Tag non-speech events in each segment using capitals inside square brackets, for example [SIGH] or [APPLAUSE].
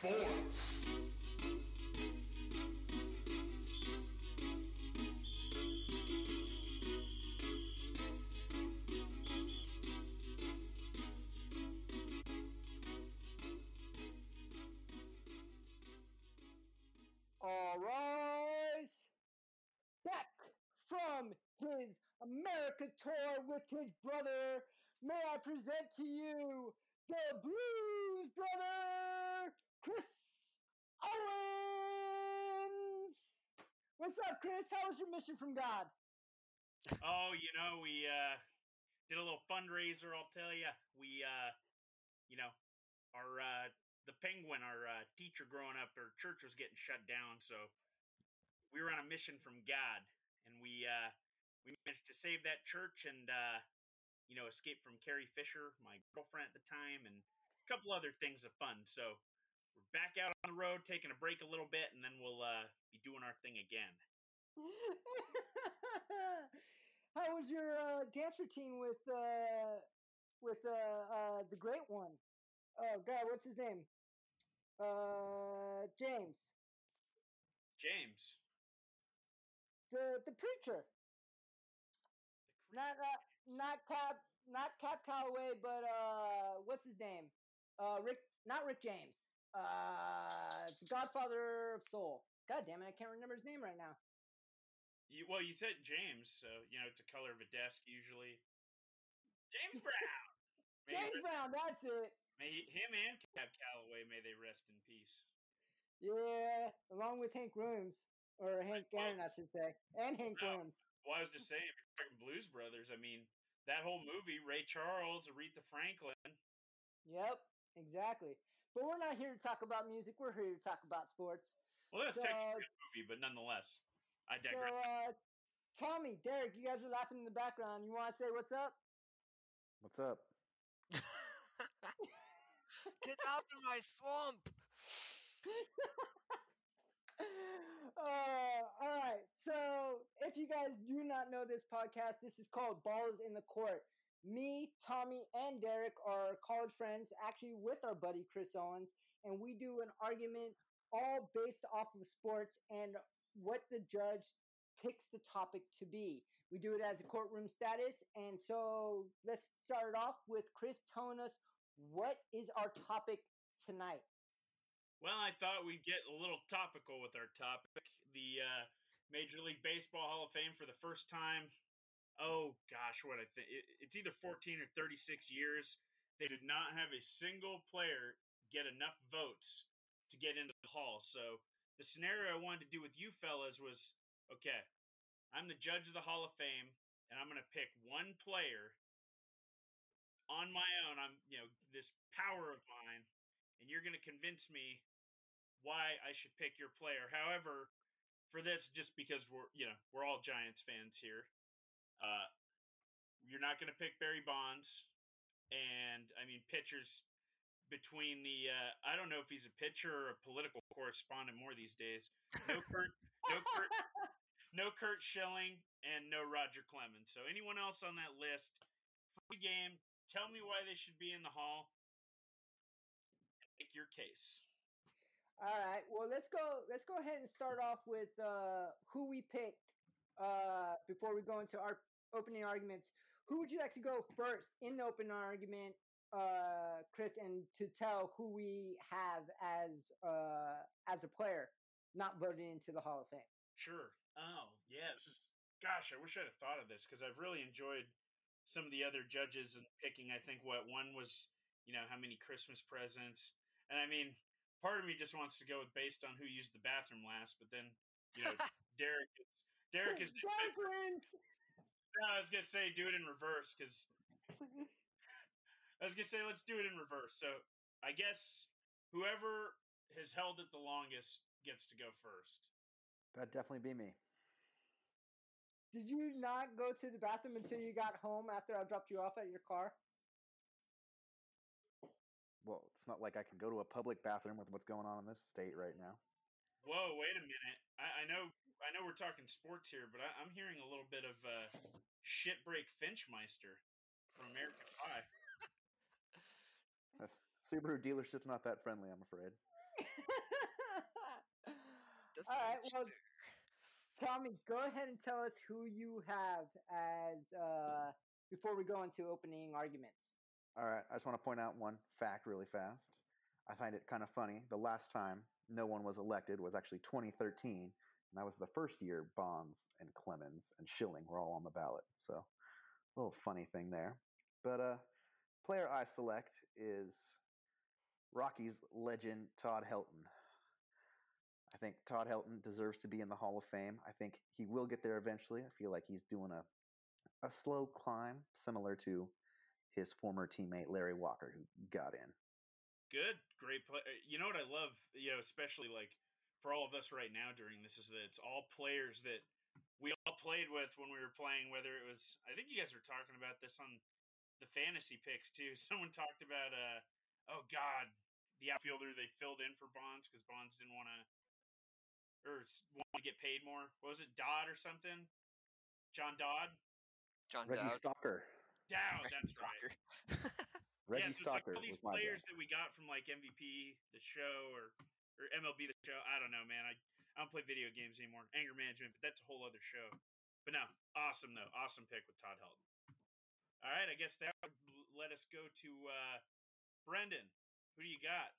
Sports. All. Back from his America tour with his brother, may I present to you the Blues Brother, Chris Owens. What's up, Chris? How was your mission from God? Oh, you know, we uh, did a little fundraiser. I'll tell you, we, uh, you know, our uh, the Penguin, our uh, teacher growing up, our church was getting shut down, so we were on a mission from God, and we uh, we managed to save that church and uh, you know escape from Carrie Fisher, my girlfriend at the time, and a couple other things of fun. So we're back out on the road, taking a break a little bit, and then we'll uh, be doing our thing again. [LAUGHS] How was your uh, dance routine with uh, with uh, uh, the great one? Oh God, what's his name? Uh, James, James, the the preacher. the cre- Not uh, not Cab not Cab Calloway, but uh, what's his name? Uh, Rick, not Rick James. Uh, the Godfather of Soul. God damn it, I can't remember his name right now. You, well, you said James, so you know it's a color of a desk usually. James Brown. May, James Brown, that's it. may he- him and Cab Calloway may they rest in peace. Yeah, along with Hank Rooms or Hank Aaron, I should say, and Hank Wow. Rooms. Well, I was just saying, if you're Blues Brothers, I mean that whole movie, Ray Charles, Aretha Franklin. Yep, exactly. But we're not here to talk about music. We're here to talk about sports. Well, that's So- technically a movie, but nonetheless, I So, uh, Tommy, Derek, you guys are laughing in the background. You want to say what's up? What's up? [LAUGHS] Get out of my swamp! [LAUGHS] uh, all right. So, if you guys do not know this podcast, this is called Balls in the Court. Me, Tommy, and Derek are college friends, actually with our buddy Chris Owens, and we do an argument all based off of sports and what the judge picks the topic to be. We do it as a courtroom status, and so let's start off with Chris telling us what is our topic tonight. Well, I thought we'd get a little topical with our topic. The uh, Major League Baseball Hall of Fame for the first time. Oh gosh, what I think it, it's either 14 or 36 years. They did not have a single player get enough votes to get into the hall. So the scenario I wanted to do with you fellas was okay. I'm the judge of the Hall of Fame, and I'm going to pick one player on my own. I'm you know this power of mine, and you're going to convince me why I should pick your player. However, for this, just because we're you know we're all Giants fans here, uh, you're not going to pick Barry Bonds, and I mean pitchers between the uh, I don't know if he's a pitcher or a political correspondent more these days. No Curt, no Curt, no Curt Schilling, and no Roger Clemens. So anyone else on that list, free game. Tell me why they should be in the hall. Make your case. All right. Well, let's go. Let's go ahead and start off with uh, who we picked uh, before we go into our opening arguments. Who would you like to go first in the opening argument, uh, Chris, and to tell who we have as uh, as a player not voted into the Hall of Fame? Sure. Oh, yeah. This is, gosh, I wish I'd have thought of this because I've really enjoyed some of the other judges and picking. I think what one was, you know, how many Christmas presents. And I mean, part of me just wants to go with based on who used the bathroom last, but then, you know, [LAUGHS] Derek is, Derek is, Dolphins! [LAUGHS] No, I was going to say do it in reverse because [LAUGHS] I was going to say let's do it in reverse. So I guess whoever has held it the longest gets to go first. That'd definitely be me. Did you not go to the bathroom until you got home after I dropped you off at your car? Well, it's not like I can go to a public bathroom with what's going on in this state right now. Whoa, wait a minute. I, I know I know we're talking sports here, but I, I'm hearing a little bit of uh, shitbreak Finchmeister from American Pie. Subaru dealership's not that friendly, I'm afraid. [LAUGHS] All right, well, Tommy, go ahead and tell us who you have as uh, before we go into opening arguments. All right, I just want to point out one fact really fast. I find it kind of funny. The last time no one was elected was actually 2013, and that was the first year Bonds and Clemens and Schilling were all on the ballot. So, a little funny thing there. But uh, player I select is Rockies legend Todd Helton. I think Todd Helton deserves to be in the Hall of Fame. I think he will get there eventually. I feel like he's doing a a slow climb, similar to his former teammate Larry Walker, who got in. Good, great play. uh, You know what I love, you know, especially like for all of us right now during this is that it's all players that we all played with when we were playing. Whether it was, I think you guys were talking about this on the fantasy picks too. [LAUGHS] Someone talked about, uh, oh God, the outfielder they filled in for Bonds because Bonds didn't want to or want to get paid more. What was it, Dodd or something? John Dodd. John Reggie Dowd. Stalker. Dow, Reggie that's right. [LAUGHS] Reggie yeah, so it's Stalker like all these was my guy. players that we got from like MVP the show or or MLB the show. I don't know, man. I I don't play video games anymore. Anger management, but that's a whole other show. But no, awesome though. Awesome pick with Todd Helton. All right, I guess that would let us go to uh Brendan. Who do you got?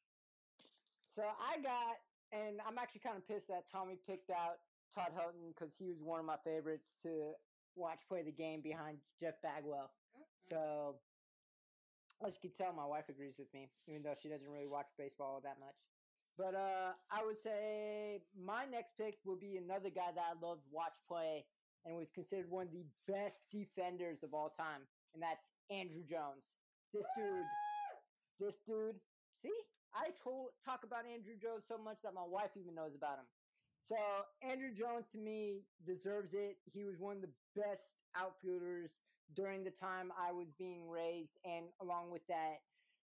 So I got, and I'm actually kind of pissed that Tommy picked out Todd Helton because he was one of my favorites to watch play the game behind Jeff Bagwell. So as you can tell, my wife agrees with me, even though she doesn't really watch baseball that much. But uh, I would say my next pick would be another guy that I loved watch play and was considered one of the best defenders of all time, and that's Andruw Jones. This dude, this dude. See, I told talk about Andruw Jones so much that my wife even knows about him. So Andruw Jones to me deserves it. He was one of the best outfielders during the time I was being raised, and along with that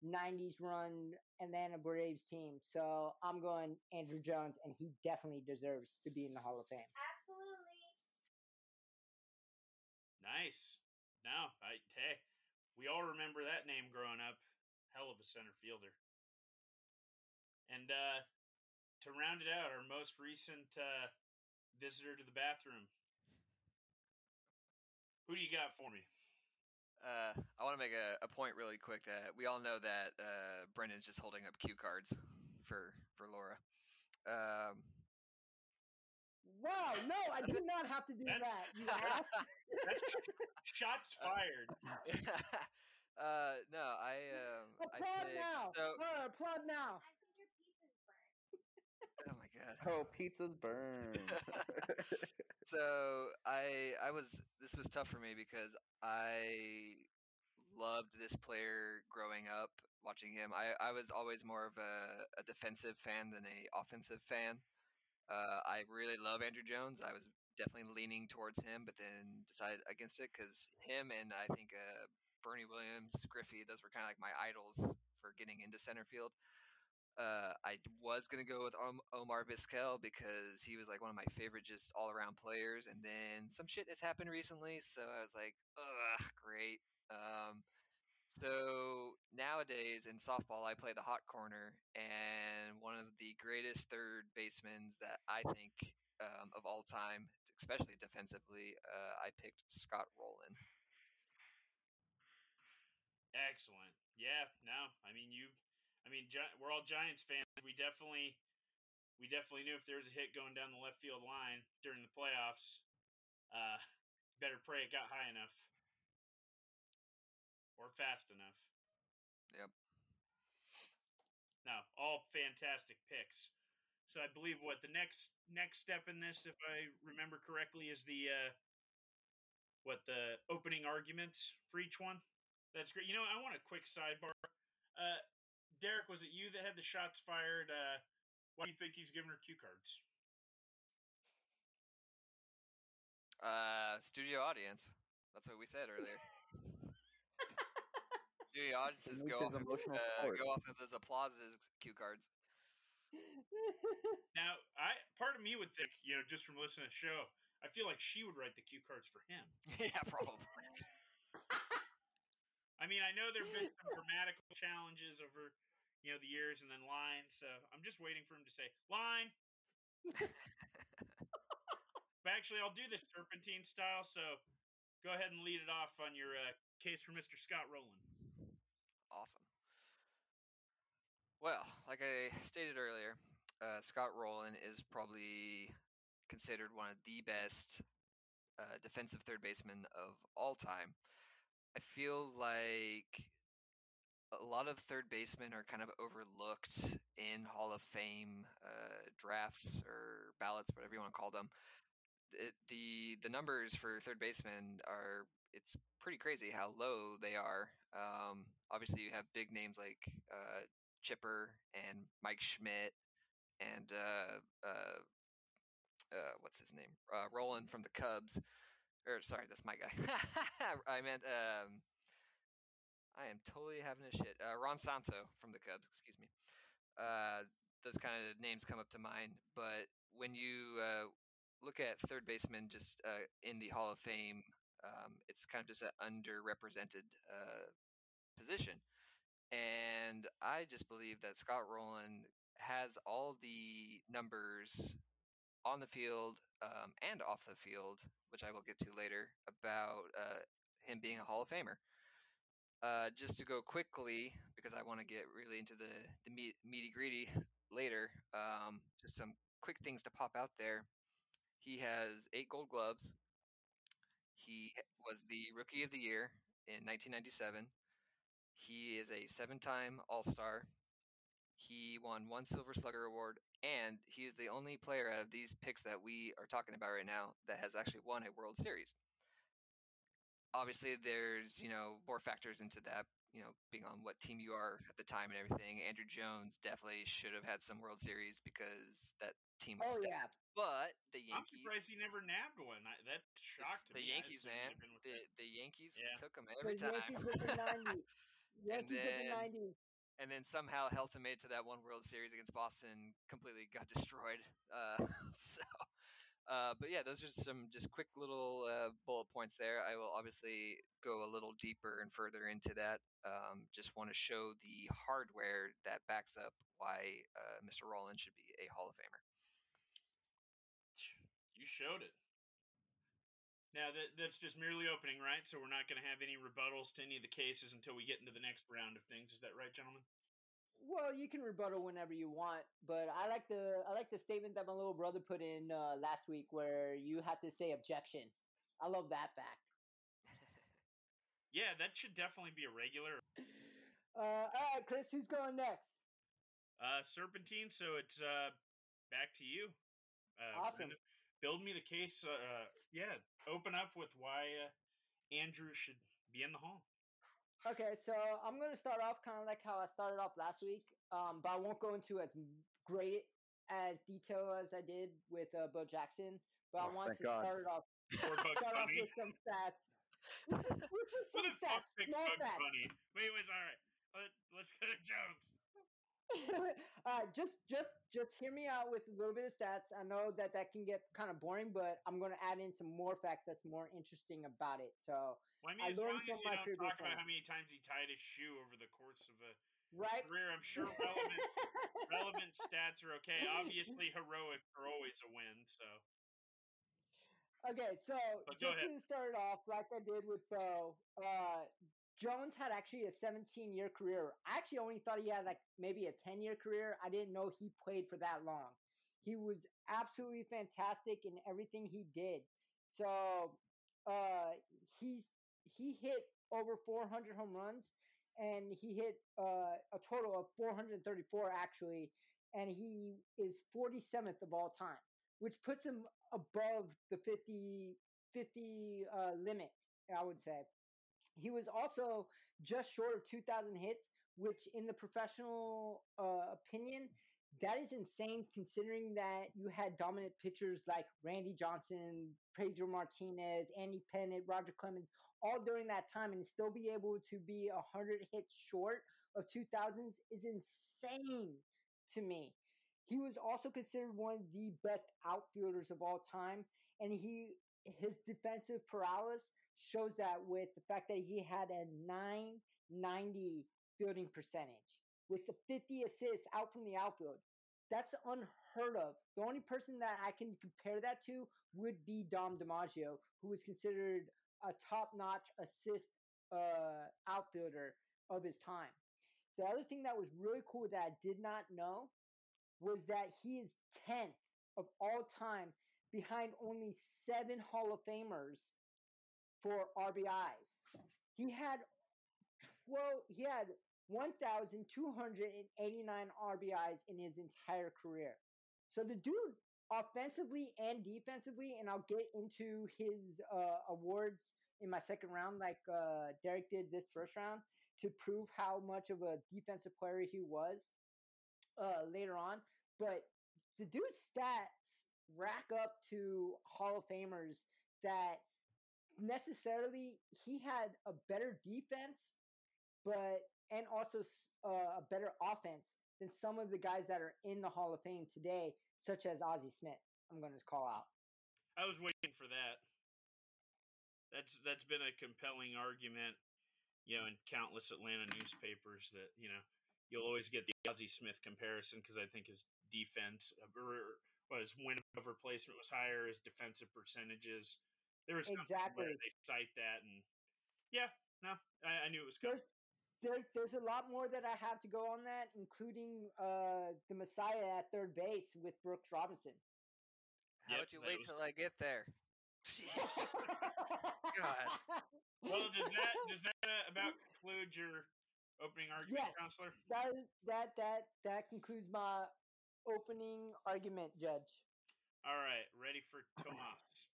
90s run and then a Braves team. So I'm going Andruw Jones, and he definitely deserves to be in the Hall of Fame. Absolutely. Nice. No, I hey, we all remember that name growing up. Hell of a center fielder. And uh to round it out, our most recent uh visitor to the bathroom. Who do you got for me? Uh, I want to make a, a point really quick that we all know that uh, Brendan's just holding up cue cards for for Laura. Um, Wow, no, I did [LAUGHS] not have to do That's- that. You [LAUGHS] ass. Shots fired. [LAUGHS] uh, no, I um, I applaud picked, now. so Uh, applaud now. I think your pizza's burnt. oh my god. Oh, pizza's burned. so I I was this was tough for me because I loved this player growing up watching him. I, I was always more of a, a defensive fan than a offensive fan. Uh, I really love Andruw Jones. I was definitely leaning towards him, but then decided against it because him and I think uh, Bernie Williams, Griffey, those were kind of like my idols for getting into center field. Uh, I was gonna go with Omar Vizquel because he was like one of my favorite just all around players, and then some shit has happened recently, so I was like, ugh, great. Um, so nowadays in softball, I play the hot corner, and one of the greatest third basemen that I think um, of all time, especially defensively, uh, I picked Scott Rolen. Excellent. Yeah, no. I mean, you I mean, Gi- we're all Giants fans. We definitely we definitely knew if there was a hit going down the left field line during the playoffs, uh better pray it got high enough or fast enough. Yep. No, all fantastic picks. So I believe what the next next step in this, if I remember correctly, is the uh, what the opening arguments for each one. That's great. You know, I want a quick sidebar. Uh, Derek, was it you that had the shots fired? Uh, why do you think he's giving her cue cards? Uh, studio audience. That's what we said earlier. [LAUGHS] studio audiences needs go off, of, emotional uh, go off of his applauses cue cards. [LAUGHS] Now, I part of me would think, you know, just from listening to the show, I feel like she would write the cue cards for him. [LAUGHS] yeah, probably. I mean, I know there've been [LAUGHS] some grammatical challenges over, you know, the years, and then line. So I'm just waiting for him to say line. but actually, I'll do this serpentine style. So go ahead and lead it off on your uh, case for Mr. Scott Rolen. Awesome. Well, like I stated earlier, uh, Scott Rolen is probably considered one of the best uh, defensive third basemen of all time. I feel like a lot of third basemen are kind of overlooked in Hall of Fame uh, drafts or ballots, whatever you want to call them. The the numbers for third basemen are it's pretty crazy how low they are. Um, obviously, you have big names like uh, Chipper and Mike Schmidt and uh, uh, uh, what's his name? Uh, Rolen from the Cubs. Or sorry, that's my guy. [LAUGHS] I meant um, I am totally having a shit. Uh, Ron Santo from the Cubs. Excuse me. Uh, those kind of names come up to mind, but when you uh, look at third baseman just uh, in the Hall of Fame, um, it's kind of just an underrepresented uh, position. And I just believe that Scott Rolen has all the numbers on the field um, and off the field, which I will get to later, about uh, him being a Hall of Famer. Uh, just to go quickly, because I want to get really into the the meat, meaty greedy later. Um, just some quick things to pop out there. He has eight Gold Gloves. He was the Rookie of the Year in 1997. He is a seven-time All-Star. He won one Silver Slugger Award, and he is the only player out of these picks that we are talking about right now that has actually won a World Series. Obviously, there's you know more factors into that. You know, being on what team you are at the time and everything. Andruw Jones definitely should have had some World Series because that team was. Oh stacked. yeah, But the Yankees. I'm surprised he never nabbed one. I, that shocked the me. I Yankees, man, been with the that. the Yankees Yeah. took him the every time. Yankees of the '90s. [LAUGHS] Yankees of then- the '90s. and then somehow Helton made it to that one World Series against Boston, completely got destroyed. Uh, [LAUGHS] so, uh, but yeah, those are some just quick little uh, bullet points there. I will obviously go a little deeper and further into that. Um, just want to show the hardware that backs up why uh, Mr. Rolen should be a Hall of Famer. You showed it. Now that that's just merely opening, right? So we're not going to have any rebuttals to any of the cases until we get into the next round of things. Is that right, gentlemen? Well, you can rebuttal whenever you want, but I like the I like the statement that my little brother put in uh, last week, where you have to say objection. I love that fact. [LAUGHS] Yeah, that should definitely be a regular [SIGHS] Uh, all right, Chris, who's going next? uh, serpentine. So it's uh, back to you. Uh, Awesome. Build me the case. Uh, yeah, open up with why uh, Andruw should be in the hall. Okay, so I'm going to start off kind of like how I started off last week, um, but I won't go into as great as detail as I did with uh, Bo Jackson. But I Oh, want to God. start it off [LAUGHS] start off with some stats. Which is, [LAUGHS] which is For some the stats, fuck's sake, Bugs stats. Bunny. Wait, wait, all right. Let, let's go to Jones. Uh, just just just hear me out with a little bit of stats. I know that that can get kind of boring, but I'm going to add in some more facts that's more interesting about it. So Well, I mean, I learned from my previous talk about how many times he tied his shoe over the course of a right. career, I'm sure [LAUGHS] relevant relevant stats are okay. Obviously, heroic are always a win. So Okay, so But just to start it off, like I did with Bo, uh, Jones had actually a 17 year career. I actually only thought he had like maybe a 10 year career. I didn't know he played for that long. He was absolutely fantastic in everything he did. So uh, he's he hit over 400 home runs, and he hit uh, a total of 434 actually, and he is 47th of all time, which puts him above the 50 50 uh, limit. I would say he was also just short of 2,000 hits, which in the professional uh, opinion. That is insane considering that you had dominant pitchers like Randy Johnson, Pedro Martinez, Andy Pettitte, Roger Clemens, all during that time, and still be able to be 100 hits short of 2000s is insane to me. He was also considered one of the best outfielders of all time, and he his defensive paralysis shows that with the fact that he had a 990 fielding percentage. with the 50 assists out from the outfield. That's unheard of. The only person that I can compare that to would be Dom DiMaggio, who was considered a top-notch assist uh, outfielder of his time. The other thing that was really cool that I did not know was that he is 10th of all time behind only seven Hall of Famers for RBIs. He had 12 he had 1289 RBIs in his entire career. So the dude offensively and defensively and I'll get into his uh, awards in my second round like uh, Derek did this first round to prove how much of a defensive player he was uh, later on. But the dude's stats rack up to Hall of Famers that necessarily he had a better defense, but and also uh, a better offense than some of the guys that are in the Hall of Fame today, such as Ozzie Smith. I'm going to call out. I was waiting for that. That's that's been a compelling argument, you know, in countless Atlanta newspapers that you know you'll always get the Ozzie Smith comparison because I think his defense or what his win over replacement was higher, his defensive percentages. There was exactly they cite that, and yeah, no, I, I knew it was good. There's, there, there's a lot more that I have to go on that, including uh, the Messiah at third base with Brooks Robinson. How Yep, would you wait was- till I get there? [LAUGHS] Jeez. God. [LAUGHS] Well, does that [LAUGHS] does that uh, about conclude your opening argument, Yes. counselor? that that that that concludes my opening argument, Judge. All right, ready for Tomas.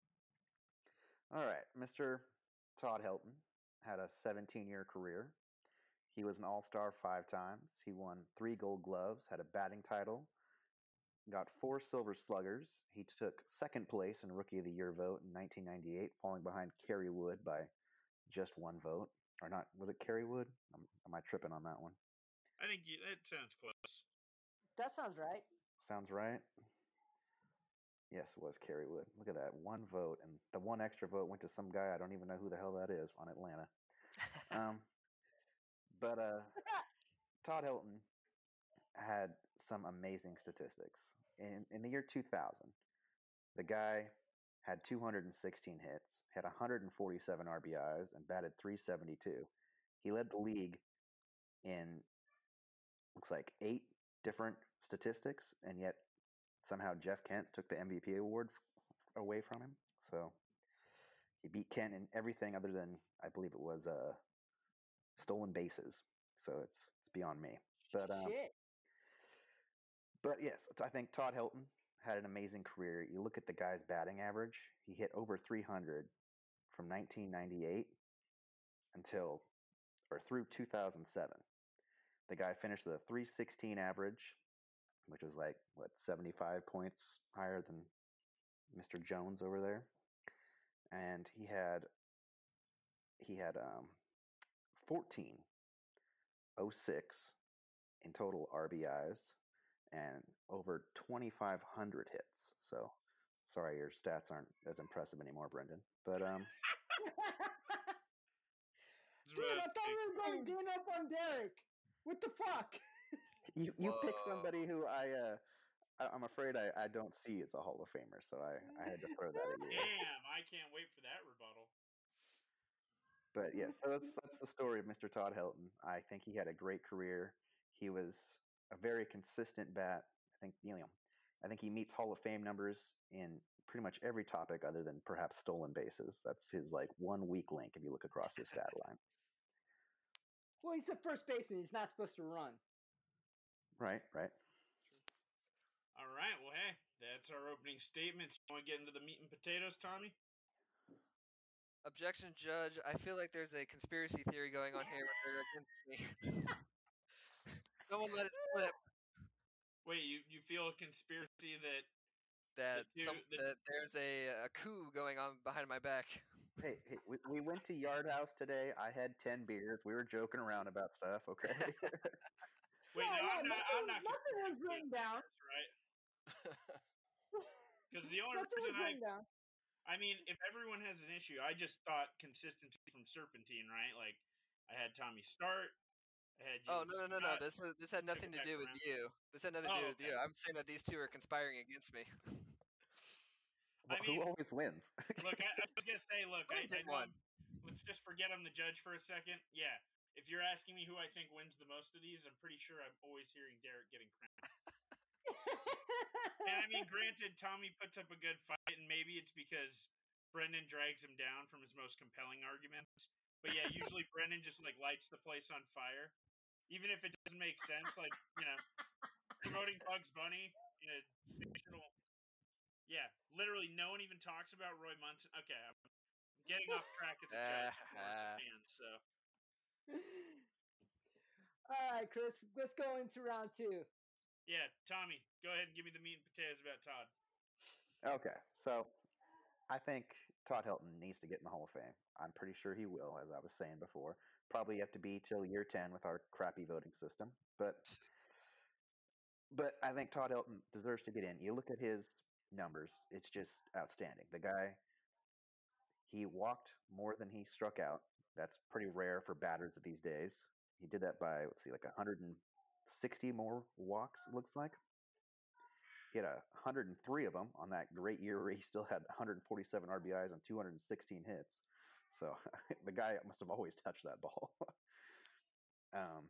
All right, Mr. Todd Helton had a 17 year career. He was an all star five times. He won three gold gloves, had a batting title, got four silver sluggers. He took second place in Rookie of the Year vote in 1998, falling behind Kerry Wood by just one vote. Or not, was it Kerry Wood? Am, am I tripping on that one? I think you, that sounds close. That sounds right. Sounds right. Yes, it was Kerry Wood. Look at that. One vote. And the one extra vote went to some guy. I don't even know who the hell that is on Atlanta. Um, but uh, Todd Helton had some amazing statistics. In, in the year 2000, the guy had 216 hits, had 147 RBIs, and batted 372. He led the league in, looks like, eight different statistics, and yet somehow Jeff Kent took the MVP award away from him. So he beat Kent in everything other than, I believe it was uh, stolen bases. So it's it's beyond me. But um, Shit. but yes, I think Todd Helton had an amazing career. You look at the guy's batting average; he hit over 300 from 1998 until or through 2007. The guy finished with a 316 average, which is like what 75 points higher than Mr. Jones over there. And he had he had um 14 06 in total RBIs and over 2,500 hits. So, sorry, your stats aren't as impressive anymore, Brendan. But um, [LAUGHS] Dude, I I thought we were going gang up on Derek. What the fuck? You you pick somebody who I uh, I'm afraid I, I don't see as a Hall of Famer, so I, I had to throw that at you. Damn, I can't wait for that rebuttal. But yes, so that's that's the story of Mr. Todd Helton. I think he had a great career. He was a very consistent bat. I think you know, I think he meets Hall of Fame numbers in pretty much every topic other than perhaps stolen bases. That's his like one weak link if you look across his stat line. [LAUGHS] Well, he's a first baseman. He's not supposed to run. Right, right. All right, well, hey, that's our opening statements. You want to get into the meat and potatoes, Tommy? Objection, Judge. I feel like there's a conspiracy theory going on here. where they're against. Someone let it slip Wait, you, you feel a conspiracy that that two- some the- that there's a, a coup going on behind my back. Hey, hey we, we went to Yard House today. I had ten beers. We were joking around about stuff. Okay. [LAUGHS] [LAUGHS] Wait, Yeah, no, yeah, I'm not. I'm not. nothing, nothing was written down. That's right. [LAUGHS] Because the only Nothing was reason I, written down. I mean, if everyone has an issue, I just thought consistency from Serpentine, right? Like, I had Tommy start, I had oh, you. Oh no no no no! This was this had nothing to do with around. you. This had nothing to Oh, do with you. I'm saying that these two are conspiring against me. [LAUGHS] I mean- Who always wins? Look, I, I was gonna say, look, I, Only I one. let's just forget I'm the judge for a second. Yeah, if you're asking me who I think wins the most of these, I'm pretty sure I'm always hearing Derek getting cramped. [LAUGHS] And I mean, granted, Tommy puts up a good fight, and maybe it's because Brendan drags him down from his most compelling arguments. But yeah, usually [LAUGHS] Brendan just like lights the place on fire, even if it doesn't make sense. Like you know, promoting Bugs Bunny in a fictional. Yeah, literally, no one even talks about Roy Munson. Okay, I'm getting off track as a of [LAUGHS] fan. So [LAUGHS] All right, Chris, let's go into round two. yeah, Tommy, go ahead and give me the meat and potatoes about Todd. Okay, so I think Todd Helton needs to get in the Hall of Fame. I'm pretty sure he will, as I was saying before. Probably have to be till year ten with our crappy voting system, but but I think Todd Helton deserves to get in. You look at his numbers; it's just outstanding. The guy he walked more than he struck out. That's pretty rare for batters these days. He did that by let's see, like 160 more walks. It looks like he had 103 of them on that great year where he still had 147 RBIs and 216 hits. So [LAUGHS] the guy must have always touched that ball. [LAUGHS] um,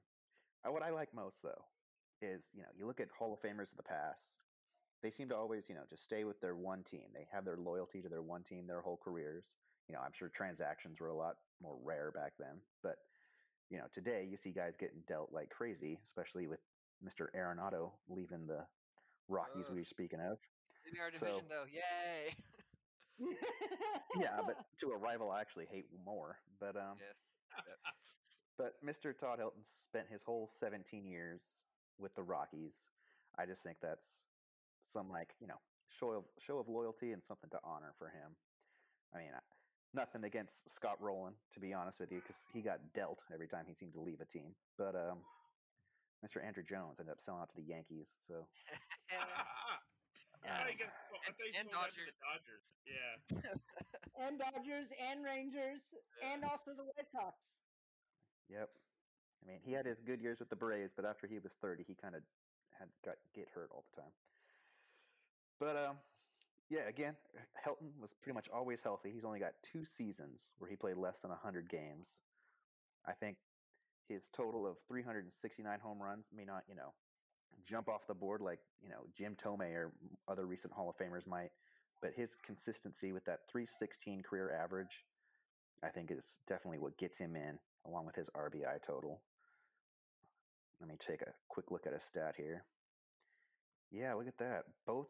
uh, what I like most though is you know you look at Hall of Famers of the past. They seem to always you know just stay with their one team. They have their loyalty to their one team their whole careers. You know I'm sure transactions were a lot more rare back then, but you know today you see guys getting dealt like crazy, especially with Mr. Arenado leaving the Rockies Ugh. we were speaking of. Leaving our So- division though, yay! [LAUGHS] Yeah, but to a rival I actually hate more. But um but Mr. Todd Helton spent his whole 17 years with the Rockies. I just think that's some like, you know, show of show of loyalty and something to honor for him. I mean, nothing against Scott Rolen to be honest with you cuz he got dealt every time he seemed to leave a team. But um Mr. Andruw Jones ended up selling out to the Yankees, so [LAUGHS] I, guess, well, I and sold out to the Dodgers. Yeah. and Dodgers and Rangers and also the White Sox. Yep. I mean, he had his good years with the Braves, but after he was 30, he kind of had got get hurt all the time. But um yeah, again, Helton was pretty much always healthy. He's only got two seasons where he played less than 100 games. I think his total of 369 home runs may not, you know, jump off the board like, you know, Jim Thome or other recent Hall of Famers might, but his consistency with that 316 career average I think is definitely what gets him in, along with his RBI total. Let me take a quick look at a stat here. Yeah, look at that. Both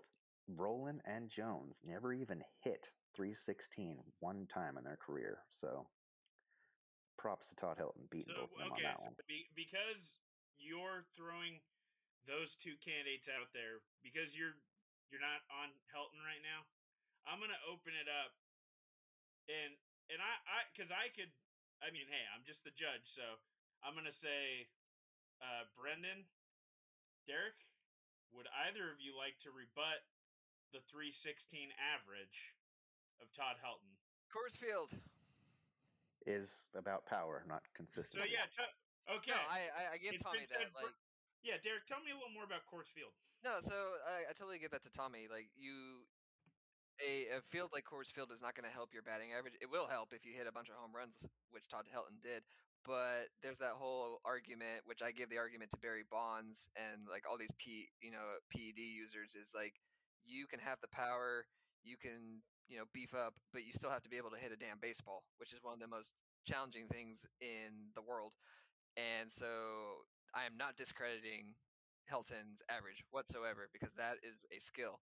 Rolen and Jones never even hit 316 one time in their career. So props to Todd Helton beating So both of them okay, on that so one. be, because you're throwing those two candidates out there because you're you're not on Helton right now. I'm gonna open it up, and and I I because I could. I mean, hey, I'm just the judge, so I'm gonna say, uh, Brendan, Derek, would either of you like to rebut the 316 average of Todd Helton? Coors Field. Is about power, not consistency. So yeah, t- okay. No, I I, I give It's Tommy that. for- Like yeah, Derek, tell me a little more about Coors Field. no, so I, I totally give that to Tommy. Like you, a, a field like Coors Field is not going to help your batting average. It will help if you hit a bunch of home runs, which Todd Helton did. But there's that whole argument, which I give the argument to Barry Bonds and like all these P, you know, PED users is like you can have the power, you can you know beef up, but you still have to be able to hit a damn baseball, which is one of the most challenging things in the world. And so I am not discrediting Helton's average whatsoever because that is a skill.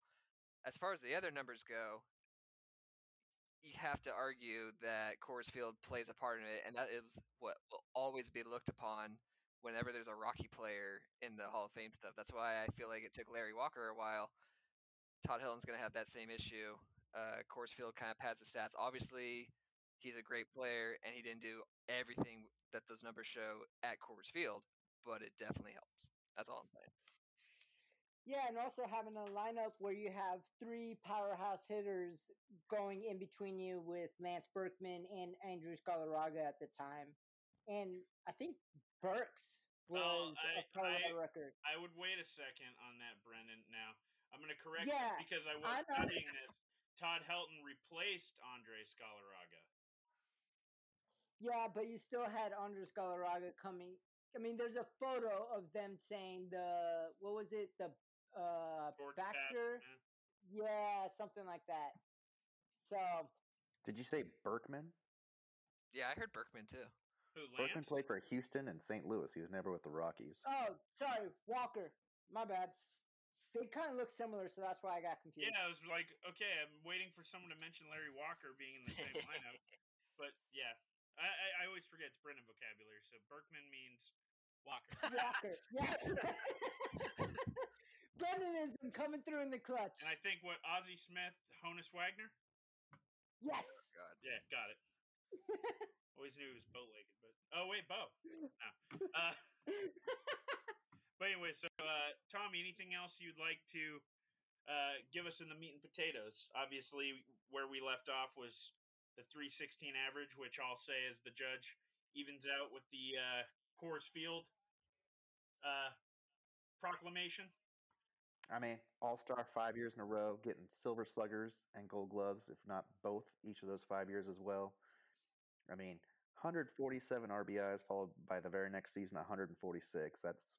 As far as the other numbers go, you have to argue that Coors Field plays a part in it, and that is what will always be looked upon whenever there's a Rocky player in the Hall of Fame stuff. That's why I feel like it took Larry Walker a while. Todd Helton's going to have that same issue. Uh, Coors Field kind of pads the stats. Obviously, he's a great player, and he didn't do everything that those numbers show at Coors Field, but it definitely helps. That's all I'm saying. Yeah, and also having a lineup where you have three powerhouse hitters going in between you with Lance Berkman and Andres Galarraga at the time. And I think Burks was I- a Colorado I- record. I would wait a second on that, Brendan. Now I'm going to correct Yeah, you because I was I studying this. Todd Helton replaced Andres Galarraga. Yeah, but you still had Andres Galarraga coming. I mean, there's a photo of them saying the what was it the uh Baxter? eh. Yeah, something like that. So Did you say Berkman? Yeah, I heard Berkman too. Who Berkman played for Houston and St. Louis. He was never with the Rockies. oh, sorry, Walker. My bad. They kind of look similar, so that's why I got confused. Yeah, I was like, okay, I'm waiting for someone to mention Larry Walker being in the same lineup. [LAUGHS] But yeah, I, I, I always forget it's Brendan vocabulary. So Berkman means Walker. Walker. [LAUGHS] Yes. [LAUGHS] Brendanism coming through in the clutch. and I think what Ozzie Smith, Honus Wagner. Yes. God. Yeah, got it. Always knew he was bow legged, but oh wait, Bo. No. Uh, but anyway, so uh, Tommy, anything else you'd like to uh, give us in the meat and potatoes? Obviously, where we left off was the 316 average, which I'll say as the judge evens out with the uh, Field uh, proclamation. I mean, All Star five years in a row, getting Silver Sluggers and Gold Gloves, if not both, each of those five years as well. I mean, 147 RBIs followed by the very next season 146. That's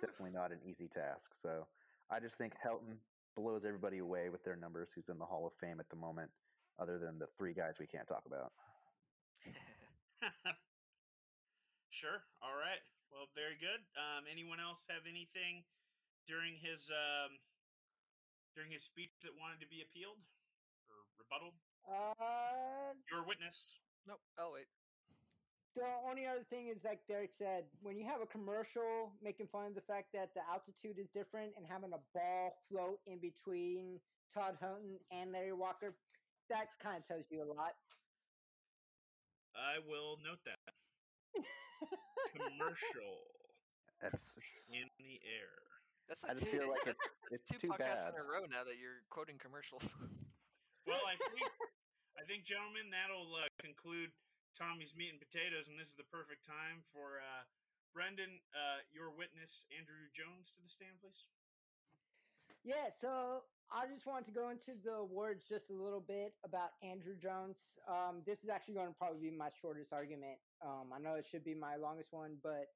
definitely not an easy task. So I just think Helton blows everybody away with their numbers. Who's in the Hall of Fame at the moment, other than the three guys we can't talk about. [LAUGHS] sure. All right. Well, very good. Um, anyone else have anything during his um, during his speech that wanted to be appealed or rebutted? Uh, Your witness. nope. Oh wait. The only other thing is, like Derek said, when you have a commercial making fun of the fact that the altitude is different and having a ball float in between Todd Houghton and Larry Walker, that kind of tells you a lot. I will note that [LAUGHS] commercial That's in the air. That's I like just two, feel like that's, it's, [LAUGHS] that's it's two too podcasts bad. in a row now that you're quoting commercials. Well, I [LAUGHS] think, I think, gentlemen, that'll uh, conclude Tommy's meat and potatoes, and this is the perfect time for uh, Brendan, uh, your witness, Andruw Jones, to the stand, please. Yeah, so I just wanted to go into the words just a little bit about Andruw Jones. Um, this is actually going to probably be my shortest argument. Um, I know it should be my longest one, but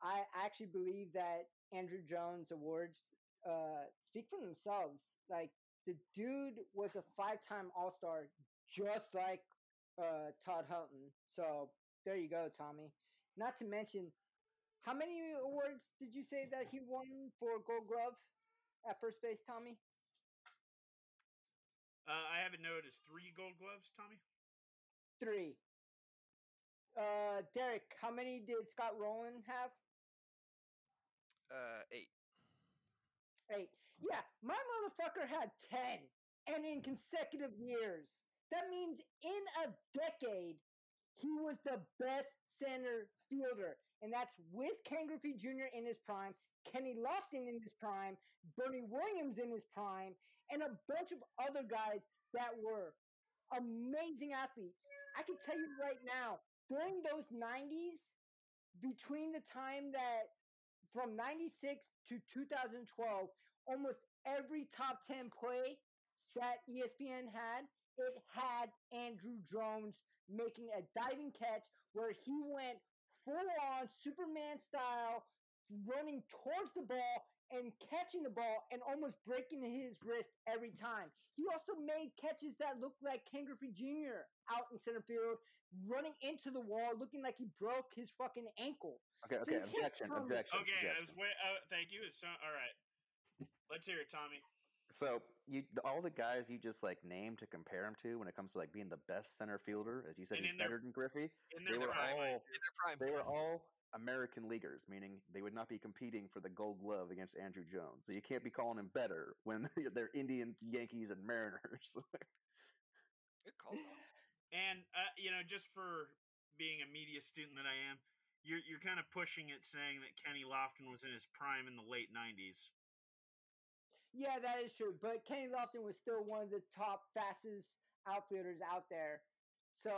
I actually believe that Andruw Jones awards uh, speak for themselves. Like the dude was a five-time All-Star, just like uh, Todd Houghton. So there you go, Tommy. Not to mention, how many awards did you say that he won for Gold Glove? at first base, Tommy? Uh, I have it noted as three gold gloves, Tommy. Three. Uh, Derek, how many did Scott Rolen have? uh, eight. Eight. Yeah, my motherfucker had 10, and in consecutive years. That means in a decade, he was the best center fielder. And that's with Ken Griffey Jr. in his prime, Kenny Lofton in his prime, Bernie Williams in his prime, and a bunch of other guys that were amazing athletes. I can tell you right now, during those 90s, between the time that from 96 to 2012, almost every top 10 play that ESPN had, it had Andruw Jones making a diving catch where he went full on Superman style, running towards the ball and catching the ball and almost breaking his wrist every time. He also made catches that looked like Ken Griffey Jr. out in center field, running into the wall, looking like he broke his fucking ankle. Okay, So okay, you can't objection, tell me- objection. Okay, I was objection. wait. Uh, thank you. So, all right, let's hear it, Tommy. So you, all the guys you just like named to compare him to when it comes to like being the best center fielder, as you said, And he's in their- better than Griffey. They were all In their prime. they were all American leaguers, meaning they would not be competing for the Gold Glove against Andruw Jones. So you can't be calling him better when [LAUGHS] they're Indians, Yankees, and Mariners. [LAUGHS] Good call, and uh, you know, just for being a media student that I am, you're you're kind of pushing it, saying that Kenny Lofton was in his prime in the late '90s. Yeah, that is true. But Kenny Lofton was still one of the top fastest outfielders out there. So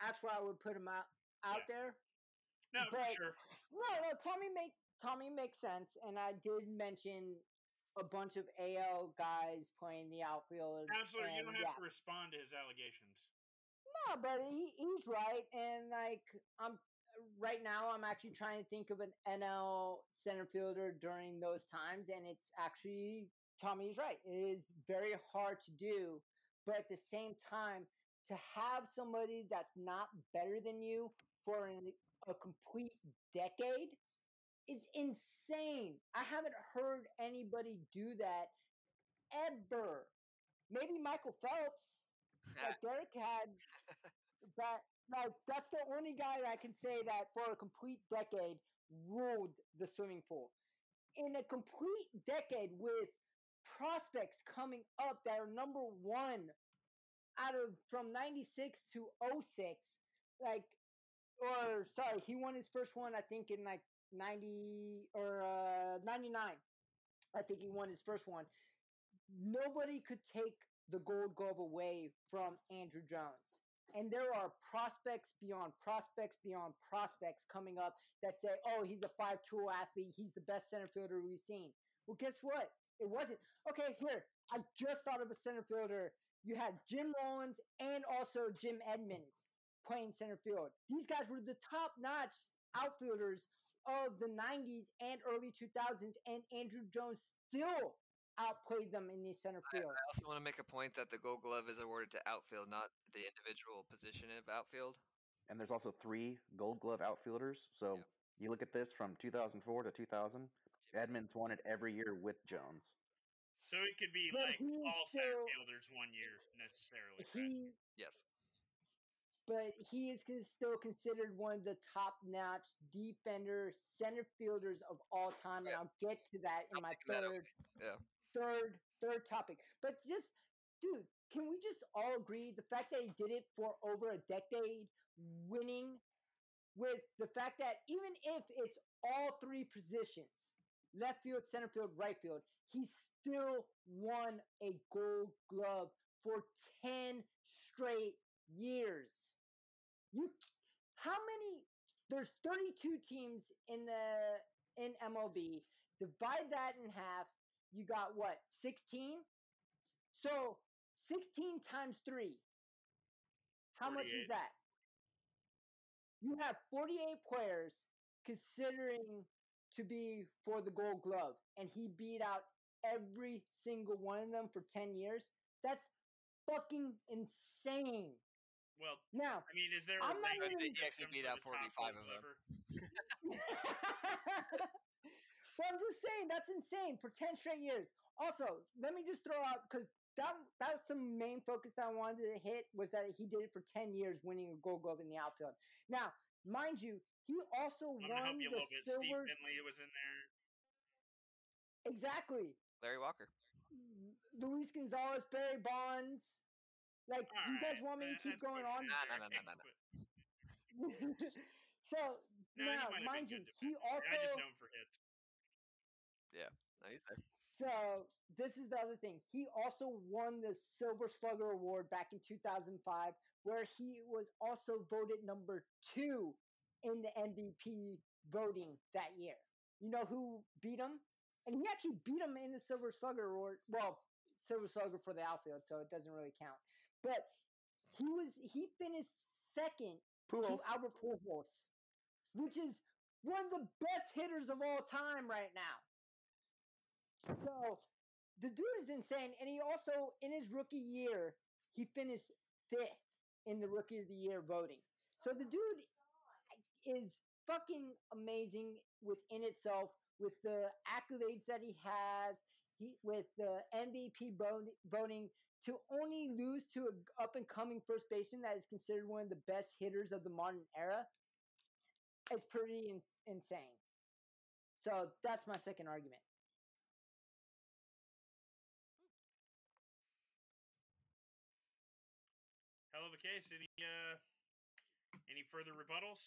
that's why I would put him out out Yeah. there. No, for But- sure. No, no, Tommy make Tommy makes sense, and I did mention a bunch of AL guys playing the outfield. Counselor, you don't yeah. have to respond to his allegations. No, but he, he's right, and like I'm right now, I'm actually trying to think of an NL center fielder during those times, and it's actually Tommy's right. It is very hard to do, but at the same time, to have somebody that's not better than you for an, a complete decade is insane. I haven't heard anybody do that ever. Maybe Michael Phelps, like [LAUGHS] Derek had but Like that's the only guy that I can say that for a complete decade ruled the swimming pool. In a complete decade with prospects coming up that are number one out of from 96 to 06 like or sorry he won his first one i think in like 90 or uh 99 i think he won his first one. Nobody could take the gold glove away from andruw jones. And there are prospects beyond prospects beyond prospects coming up that say oh he's a five tool athlete. He's the best center fielder we've seen. Well guess what it wasn't okay here i just thought of a center fielder you had Jim Rollins and also Jim Edmonds playing center field. These guys were the top notch outfielders of the 90s and early 2000s, and Andruw Jones still outplayed them in the center I, field. I also want to make a point that the Gold Glove is awarded to outfield, not the individual position of outfield. And there's also three Gold Glove outfielders. So Yep. you look at this from 2004 to 2000. Edmonds won it every year with Jones. So it could be But like all center fielders one year necessarily. right? He, Yes. but he is still considered one of the top notch defender center fielders of all time, and I'll get to that in I'll my take that third. Yeah. third third topic. But just dude, can we just all agree the fact that he did it for over a decade, winning with the fact that even if it's all three positions, left field, center field, right field, he still won a gold glove for 10 straight years. You how many there's 32 teams in the in MLB. Divide that in half, you got what? 16? So 16 times 3. How much is that? You have 48 players considering to be for the gold glove and he beat out every single one of them for 10 years. That's fucking insane. Well, Now, I mean, is there? I'm a not ranking even- He actually beat out 45 of them. glover? well, [LAUGHS] I'm just saying that's insane for ten straight years. Also, let me just throw out because that that was the main focus that I wanted to hit was that he did it for ten years, winning a Gold Glove in the outfield. Now, mind you, he also I'm gonna help won you a the little bit. Steve silver. Finley was in there. Exactly, Larry Walker. Luis Gonzalez, Barry Bonds. Like, do you guys Alright, want me to keep going on? it Nah, there, nah, nah, nah, nah, so [LAUGHS] No, now, might have been mind you, he also I just know him for hits. No, he's there. So this is the other thing. He also won the Silver Slugger Award back in 2005, where he was also voted number two in the MVP voting that year. You know who beat him? And he actually beat him in the Silver Slugger Award. Well, Silver Slugger for the outfield, so it doesn't really count. But he was he finished second to Albert Pujols, which is one of the best hitters of all time right now. So the dude is insane, and he also in his rookie year he finished fifth in the rookie of the year voting. So the dude is fucking amazing within itself with the accolades that he has. He, with the MVP voting to only lose to an up and coming first baseman that is considered one of the best hitters of the modern era is pretty ins- insane. So that's my second argument. Hell of a case. Any uh, any further rebuttals?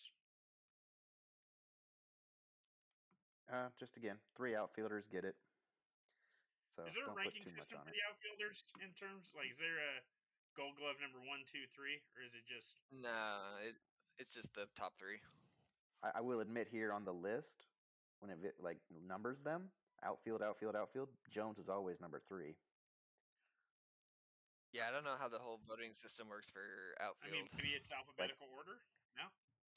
Uh, just again, three outfielders get it. So is there a don't put ranking too system for it. the outfielders in terms like is there a Gold Glove number one, two, three, or is it just No, it, it's just the top three. I, I will admit here on the list, when it like numbers them outfield, outfield, outfield, Jones is always number three. Yeah, I don't know how the whole voting system works for outfield. I mean, maybe it's [LAUGHS] alphabetical order. No,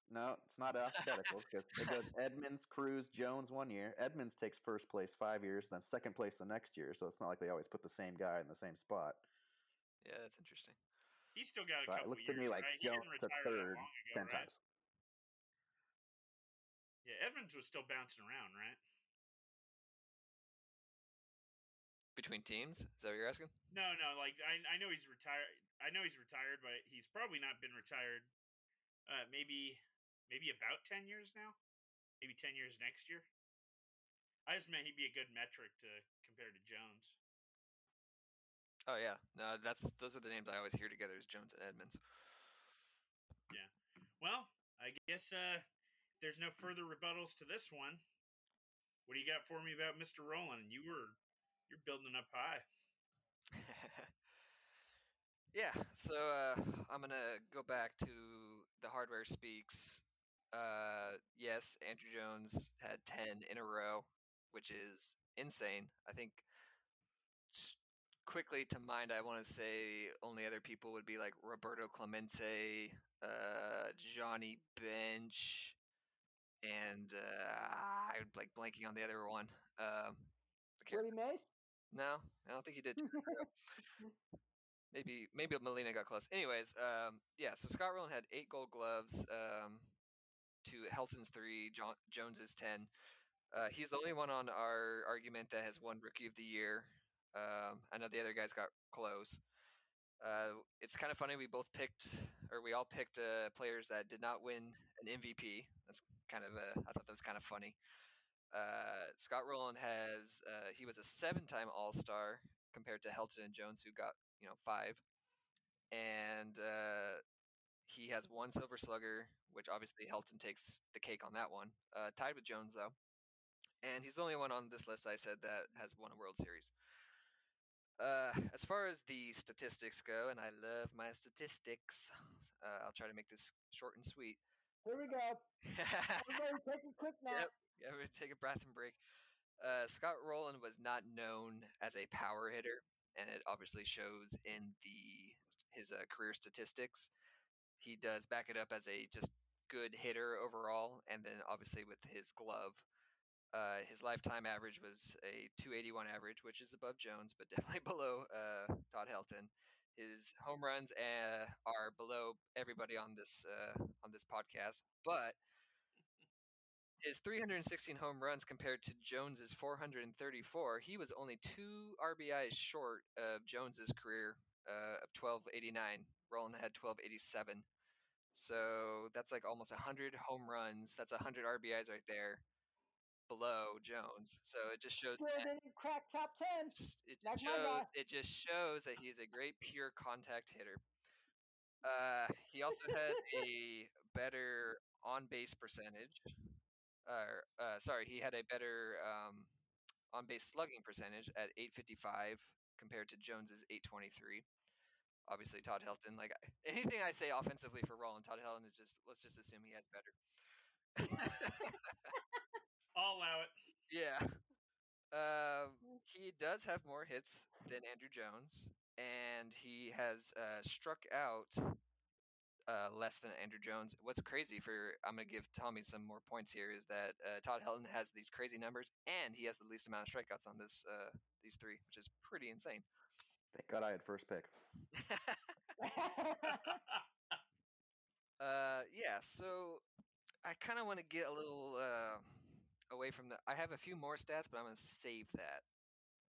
No, it's not alphabetical because it goes Edmonds, Cruz, Jones one year. Edmonds takes first place five years, then second place the next year. So it's not like they always put the same guy in the same spot. yeah, that's interesting. he's still got a So it couple looks years. to me like right? Jones took retire that third ago, ten right? times. Yeah, Edmonds was still bouncing around, right? Between teams, is that what you're asking? No, no, like I, I know he's retired. I know he's retired, but he's probably not been retired. Uh, maybe, maybe about ten years now. Maybe ten years next year. I just meant he'd be a good metric to compare to Jones. Oh yeah, no, that's those are the names I always hear together is Jones and Edmonds. Yeah, well, I guess uh, there's no further rebuttals to this one. What do you got for me about Mr. Rolen? You were you're building up high. [LAUGHS] yeah, so uh, I'm gonna go back to the hardware speaks. Uh, yes, Andruw Jones had ten in a row, which is insane. I think quickly to mind, I want to say only other people would be like Roberto Clemente, uh, Johnny Bench, and uh, I'm like blanking on the other one. Um, Willie Mays? no, I don't think he did. [LAUGHS] two in a row. maybe maybe Molina got close. Anyways, um, yeah. So Scott Rolen had eight Gold Gloves um, to Helton's three, jo- Jones's ten. Uh, he's the only one on our argument that has won Rookie of the Year. Um, I know the other guys got close. Uh, it's kind of funny. We both picked, or we all picked uh, players that did not win an MVP. That's kind of a. I thought that was kind of funny. Uh, Scott Rolen has uh, he was a seven-time All Star compared to Helton and Jones, who got you know five, and uh, he has one Silver Slugger, which obviously Helton takes the cake on that one. Uh, tied with Jones though, and he's the only one on this list I said that has won a World Series. Uh, as far as the statistics go, and I love my statistics, [SIGHS] uh, I'll try to make this short and sweet. Here we go. [LAUGHS] Everybody take a quick nap. Yep. Yeah, we're gonna take a breath and break. Uh, Scott Rolen was not known as a power hitter, and it obviously shows in the his uh, career statistics. He does back it up as a just good hitter overall, and then obviously with his glove, uh, his lifetime average was a 281 average, which is above Jones, but [LAUGHS] definitely below uh, Todd Helton. His home runs uh, are below everybody on this uh, on this podcast, but his 316 home runs compared to Jones's 434, he was only two RBIs short of Jones's career uh, of 1289. Rolen had 1287. So that's like almost 100 home runs. That's 100 RBIs right there below Jones. So it just shows didn't crack top 10. it That's just shows it just shows that he's a great pure contact hitter. Uh, he also had a better on base percentage. Uh, uh, sorry, he had a better um, on base slugging percentage at 855 compared to Jones's 823. Obviously, Todd Helton, like anything I say offensively for Rolen, Todd Helton is just let's just assume he has better. I'll allow it. [LAUGHS] Yeah. Um, he does have more hits than Andruw Jones, and he has uh, struck out uh, less than Andruw Jones. What's crazy for I'm gonna give Tommy some more points here is that uh, Todd Helton has these crazy numbers, and he has the least amount of strikeouts on this uh, these three, which is pretty insane. Thank God I had first pick. [LAUGHS] Uh, yeah. So I kind of want to get a little uh, away from the. I have a few more stats, but I'm going to save that.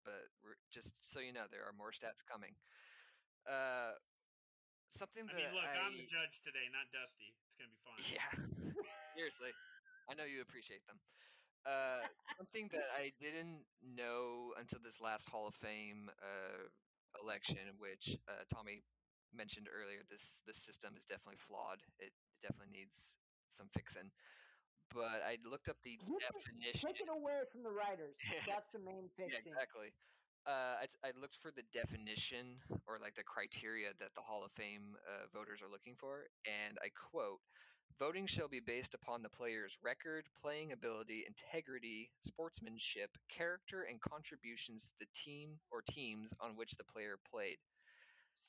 But we're, just so you know, there are more stats coming. Uh, something that I that mean, look, I, I'm the judge today, not Dusty. It's gonna be [LAUGHS] fun. yeah, seriously, I know you appreciate them. Uh, something that I didn't know until this last Hall of Fame uh, election, which uh, Tommy mentioned earlier, this this system is definitely flawed. It, it definitely needs some fixing. But I looked up the it- definition. Take it away from the writers. [LAUGHS] That's the main Yeah, fixing. exactly. Uh, I, I looked for the definition or like the criteria that the Hall of Fame uh, voters are looking for, and I quote: Voting shall be based upon the player's record, playing ability, integrity, sportsmanship, character, and contributions to the team or teams on which the player played.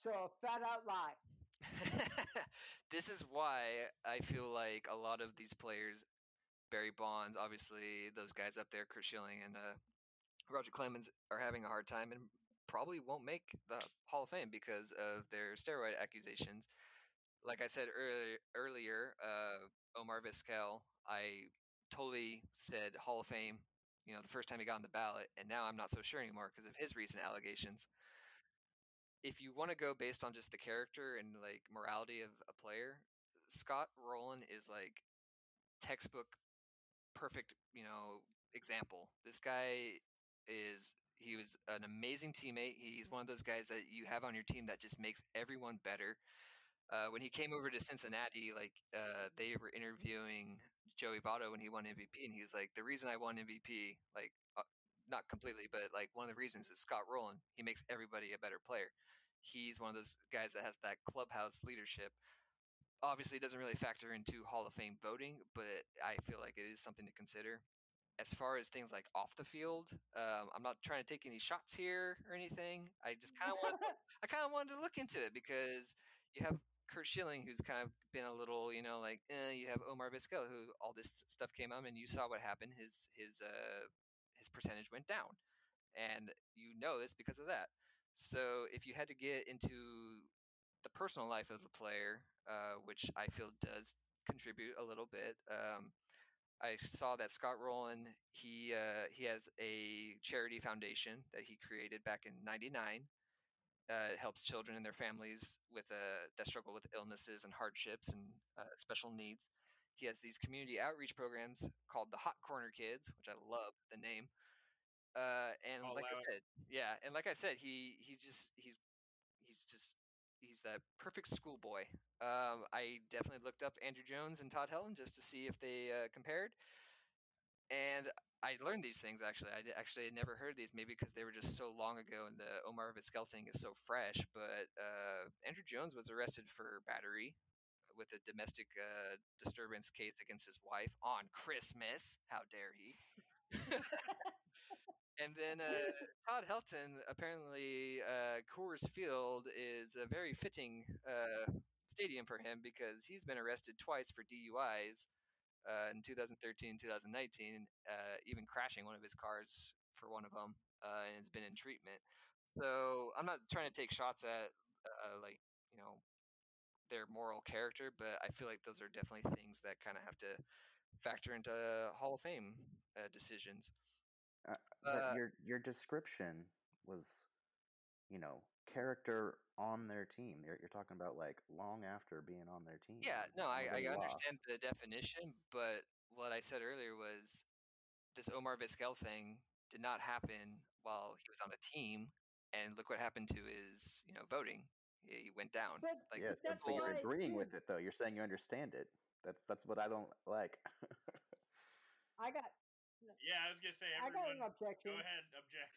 So fat out lie. [LAUGHS] this is why I feel like a lot of these players, Barry Bonds, obviously those guys up there, Chris Schilling and uh, Roger Clemens, are having a hard time and probably won't make the Hall of Fame because of their steroid accusations. Like I said earlier, earlier uh, Omar Vizquel, I totally said Hall of Fame, you know, the first time he got on the ballot, and now I'm not so sure anymore because of his recent allegations if you want to go based on just the character and like morality of a player, Scott Rolen is like textbook perfect, you know, example. This guy is he was an amazing teammate. He's one of those guys that you have on your team that just makes everyone better. Uh, when he came over to Cincinnati, like uh, they were interviewing Joey Votto when he won MVP, and he was like, "The reason I won MVP, like uh, not completely, but like one of the reasons is Scott Rolen. He makes everybody a better player. He's one of those guys that has that clubhouse leadership. Obviously, it doesn't really factor into Hall of Fame voting, but I feel like it is something to consider. As far as things like off the field, um, I'm not trying to take any shots here or anything. I just kind of want, [LAUGHS] I kind of wanted to look into it because you have Curt Schilling, who's kind of been a little, you know, like eh, you have Omar Vizquel, who all this stuff came out, and you saw what happened. His his uh, his percentage went down, and you know this because of that. So if you had to get into the personal life of the player, uh, which I feel does contribute a little bit, um, I saw that Scott Rolen he uh, he has a charity foundation that he created back in '99. Uh, it helps children and their families with uh, that struggle with illnesses and hardships and uh, special needs. He has these community outreach programs called the Hot Corner Kids, which I love the name. Uh, and I'll like I it. said, yeah, and like I said, he he just he's he's just he's that perfect schoolboy. Um, I definitely looked up Andruw Jones and Todd Helton just to see if they uh, compared, and I learned these things actually. I actually had never heard these, maybe because they were just so long ago, and the Omar Vizquel thing is so fresh. But uh, Andruw Jones was arrested for battery with a domestic uh, disturbance case against his wife on Christmas. How dare he? [LAUGHS] And then uh, Todd Helton, apparently, uh, Coors Field is a very fitting uh, stadium for him because he's been arrested twice for DUIs uh, in 2013 2019, uh, even crashing one of his cars for one of them, uh, and has been in treatment. So I'm not trying to take shots at, uh, like, you know, their moral character, but I feel like those are definitely things that kind of have to factor into Hall of Fame uh, decisions. Uh, but your your description was, you know, character on their team. You're, you're talking about like long after being on their team. Yeah, no, I, I understand the definition, but what I said earlier was this Omar Vizquel thing did not happen while he was on a team, and look what happened to his, you know, voting. He, he went down. But Like Yes, that's but the you're agreeing with it though. You're saying you understand it. That's that's what I don't like. I got Yeah, I was gonna say I got an objection. Go ahead, object.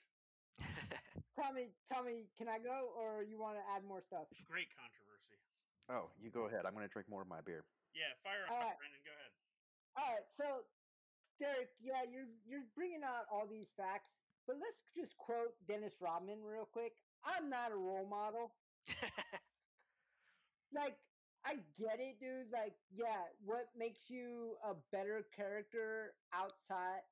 [LAUGHS] [LAUGHS] Tommy, Tommy, can I go or you want to add more stuff? Great controversy. oh, you go ahead. I'm gonna drink more of my beer. Yeah, fire up, right. Brendan. Go ahead. All right, so Derek, yeah, you're you're bringing out all these facts, but let's just quote Dennis Rodman real quick. I'm not a role model. [LAUGHS] Like, I get it, dude. Like, yeah, what makes you a better character outside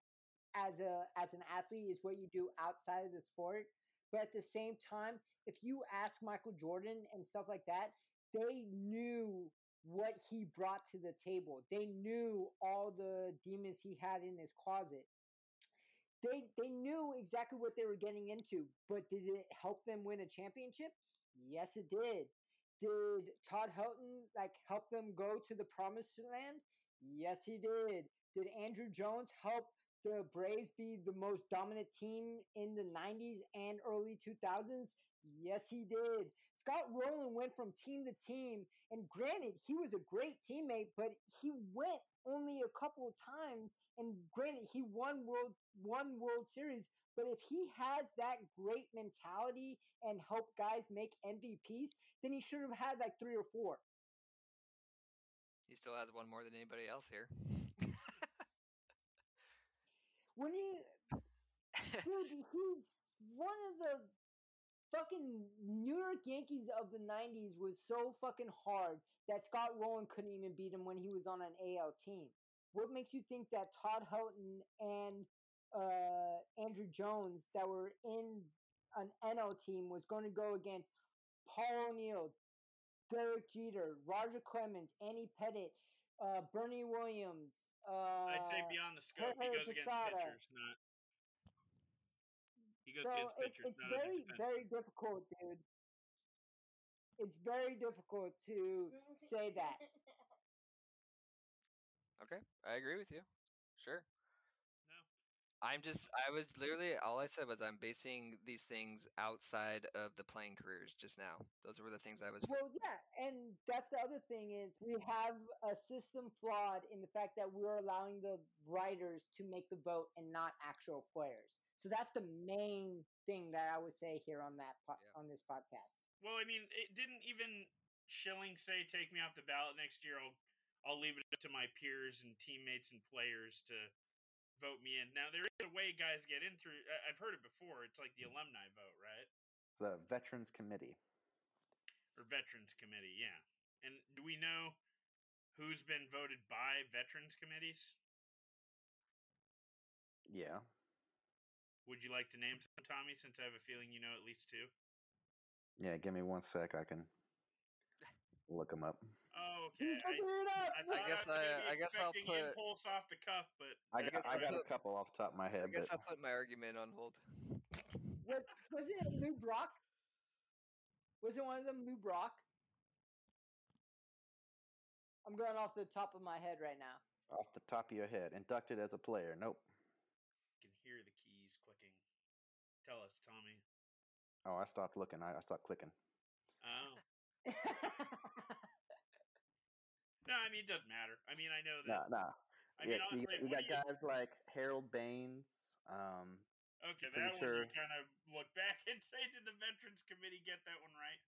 as a as an athlete is what you do outside of the sport. But at the same time, if you ask Michael Jordan and stuff like that, they knew what he brought to the table. They knew all the demons he had in his closet. They they knew exactly what they were getting into, but did it help them win a championship? Yes, it did. Did Todd Helton like help them go to the promised land? Yes, he did. Did Andruw Jones help the Braves be the most dominant team in the 90s and early 2000s? Yes, he did. Scott Rolen went from team to team, and granted, he was a great teammate, but he went only a couple of times. And granted, he won world one World Series. But if he has that great mentality and help guys make MVPs, then he should have had like three or four. He still has one more than anybody else here. When [LAUGHS] he, dude, he's one of the fucking New York Yankees of the '90s was so fucking hard that Scott Rolen couldn't even beat him when he was on an AL team. What makes you think that Todd Helton and uh, Andruw Jones that were in an NL team was going to go against Paul O'Neill, Derek Jeter, Roger Clemens, Andy Pettitte, uh, Bernie Williams? Uh, I'd say beyond the scope, he Jorge goes against pitchers, not. He goes so against it, pitchers, it's not very very difficult dude it's very difficult to say that [LAUGHS] Okay, I agree with you. Sure. No. I'm just, I was literally, all I said was I'm basing these things outside of the playing careers just now. Those were the things I was. well yeah and that's the other thing is we have a system flawed in the fact that we're allowing the writers to make the vote and not actual players so that's the main thing that i would say here on that po- Yeah. on this podcast Well, I mean, it didn't even Schilling say take me off the ballot next year. I'll I'll leave it up to my peers and teammates and players to vote me in. Now there is a way guys get in through. I've heard it before. It's like the alumni vote, right? The Veterans Committee. Or veterans committee, yeah. And do we know who's been voted by veterans committees? Yeah. Would you like to name some, Tommy? Since I have a feeling you know at least two. Yeah, give me one sec. I can look them up. Okay. He's I, it up. I, I guess was I, I guess I'll put- impulse off the cuff, but I I got, guess I I'll got a couple off the top of my head. I guess but I'll put my argument on hold. [LAUGHS] Was, was it Lou Brock? Was it one of them Lou Brock? I'm going off the top of my head right now. off the top of your head, inducted as a player. Nope. I can hear the keys clicking. Tell us, Tommy. Oh, I stopped looking. I, I stopped clicking. Oh. [LAUGHS] No, I mean it doesn't matter. I mean I know that. Nah, nah. I mean yeah, you, honestly, you what got do you- guys like Harold Baines. Um, okay, pretty that one sure- you kind of look back [LAUGHS] and say, did the Veterans Committee get that one right?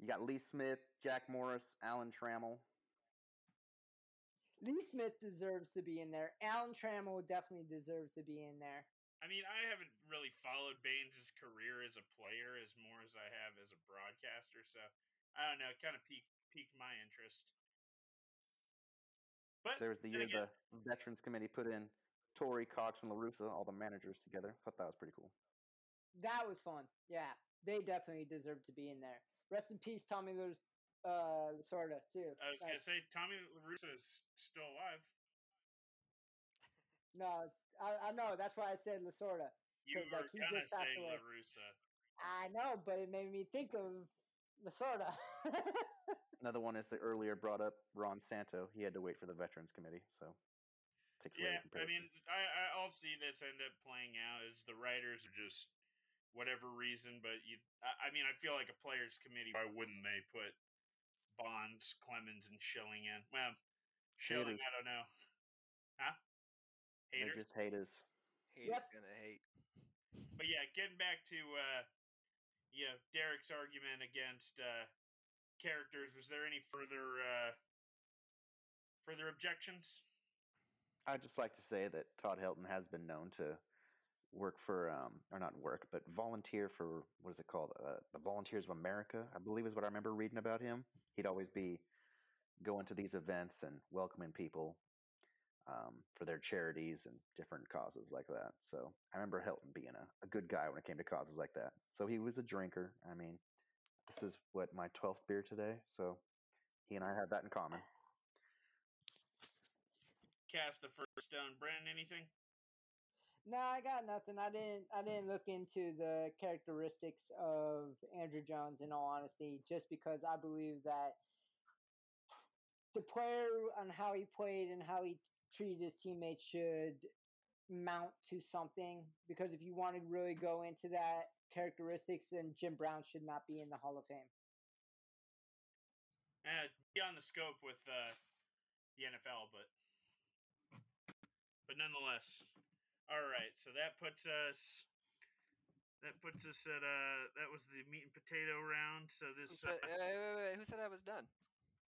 you got Lee Smith, Jack Morris, Alan Trammell. Lee Smith deserves to be in there. Alan Trammell definitely deserves to be in there. I mean, I haven't really followed Baines' career as a player as more as I have as a broadcaster, so I don't know. It kind of piqued piqued my interest. But There was the year again, the Veterans Committee put in Torre, Cox, and LaRussa, all the managers together. thought that was pretty cool. That was fun. Yeah, they definitely deserve to be in there. Rest in peace, Tommy Lewis, uh, sorta too. I was Like, gonna say Tommy LaRussa is still alive. no, I, I know. That's why I said Lasorda. You 'Cause, were like, he gonna just passed say away. LaRussa. I know, but it made me think of Lasorda. [LAUGHS] Another one is the earlier brought up Ron Santo. He had to wait for the Veterans Committee, so takes away Yeah, I mean. I, I I'll see this end up playing out as the writers are just whatever reason, but you, I, I mean, I feel like a players committee. Why wouldn't they put Bonds, Clemens, and Schilling in? Well, Schilling, Haters. I don't know. Huh? They're just haters. Hate Yep. gonna hate. But yeah, getting back to uh, you know Derek's argument against uh, characters. Was there any further uh, further objections? I'd just like to say that Todd Helton has been known to work for, um, or not work, but volunteer for what is it called? Uh, the Volunteers of America, I believe is what I remember reading about him. He'd always be going to these events and welcoming people um, for their charities and different causes like that. So I remember Helton being a, a good guy when it came to causes like that. So he was a drinker. I mean, this is what my 12th beer today. So he and I have that in common. Cast the first stone. Brandon, anything? no, I got nothing. I didn't. I didn't look into the characteristics of Andruw Jones. In all honesty, just because I believe that the player and how he played and how he treated his teammates should mount to something. Because if you want to really go into that characteristics, then Jim Brown should not be in the Hall of Fame. Uh, beyond the scope with uh, the NFL, but but nonetheless. All right, so that puts us that puts us at uh that was the meat and potato round. So Who this said, uh, wait, wait, wait, who said I was done?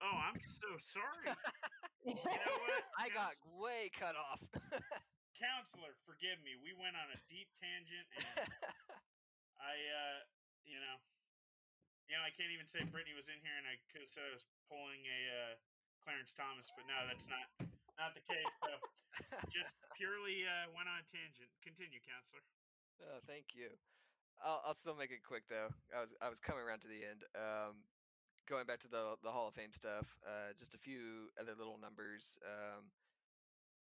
Oh, I'm so sorry. [LAUGHS] You know what? I got way cut off. [LAUGHS] counselor, forgive me. We went on a deep tangent, and [LAUGHS] I, uh, you know, you know, I can't even say Brittany was in here, and I could have said I was pulling a uh, Clarence Thomas, but no, that's not not the case. So just [LAUGHS] purely uh, went on a tangent. Continue, counselor. Oh, thank you. I'll, I'll still make it quick though. I was I was coming around to the end. Um, going back to the the Hall of Fame stuff. Uh, just a few other little numbers. Um,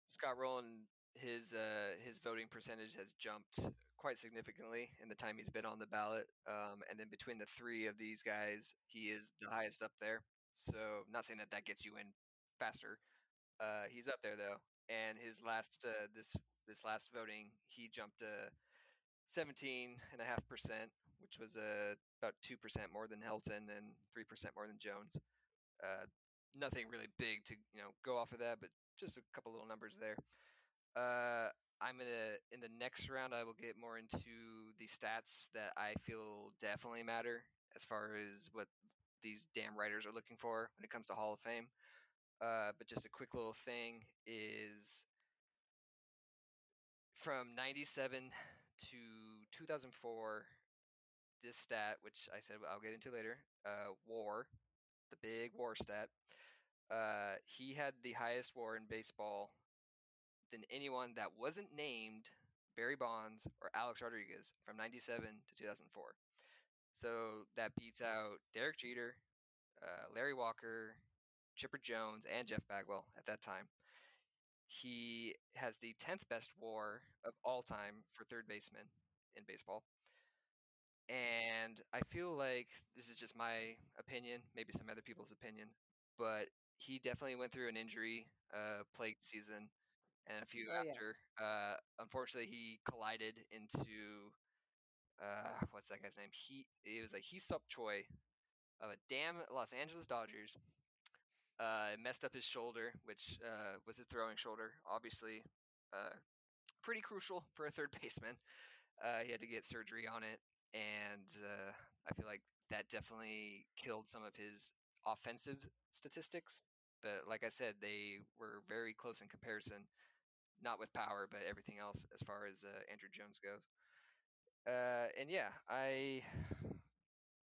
Scott Rolen, his uh, his voting percentage has jumped quite significantly in the time he's been on the ballot. Um, and then between the three of these guys, he is the highest up there. So not saying that that gets you in faster. Uh, he's up there though, and his last uh, this this last voting, he jumped to seventeen and a half percent, which was uh, about two percent more than Helton and three percent more than Jones. Uh, nothing really big to you know go off of that, but just a couple little numbers there. Uh, I'm gonna in the next round. I will get more into the stats that I feel definitely matter as far as what these damn writers are looking for when it comes to Hall of Fame. Uh, but just a quick little thing is from 97 to 2004 this stat which i said i'll get into later uh, war the big war stat uh, he had the highest war in baseball than anyone that wasn't named barry bonds or alex rodriguez from 97 to 2004 so that beats out derek jeter uh, larry walker chipper jones and jeff bagwell at that time. He has the 10th best war of all time for third baseman in baseball. And I feel like this is just my opinion, maybe some other people's opinion, but he definitely went through an injury uh, plagued season and a few Oh, yeah. after. Uh, unfortunately, he collided into uh, what's that guy's name? He it was like Hee-seop Choi of a damn Los Angeles Dodgers. Uh, messed up his shoulder, which uh, was a throwing shoulder, obviously uh, pretty crucial for a third [LAUGHS] baseman. Uh, he had to get surgery on it, and uh, I feel like that definitely killed some of his offensive statistics. But like I said, they were very close in comparison, not with power, but everything else as far as uh, Andruw Jones goes. Uh, and yeah, I,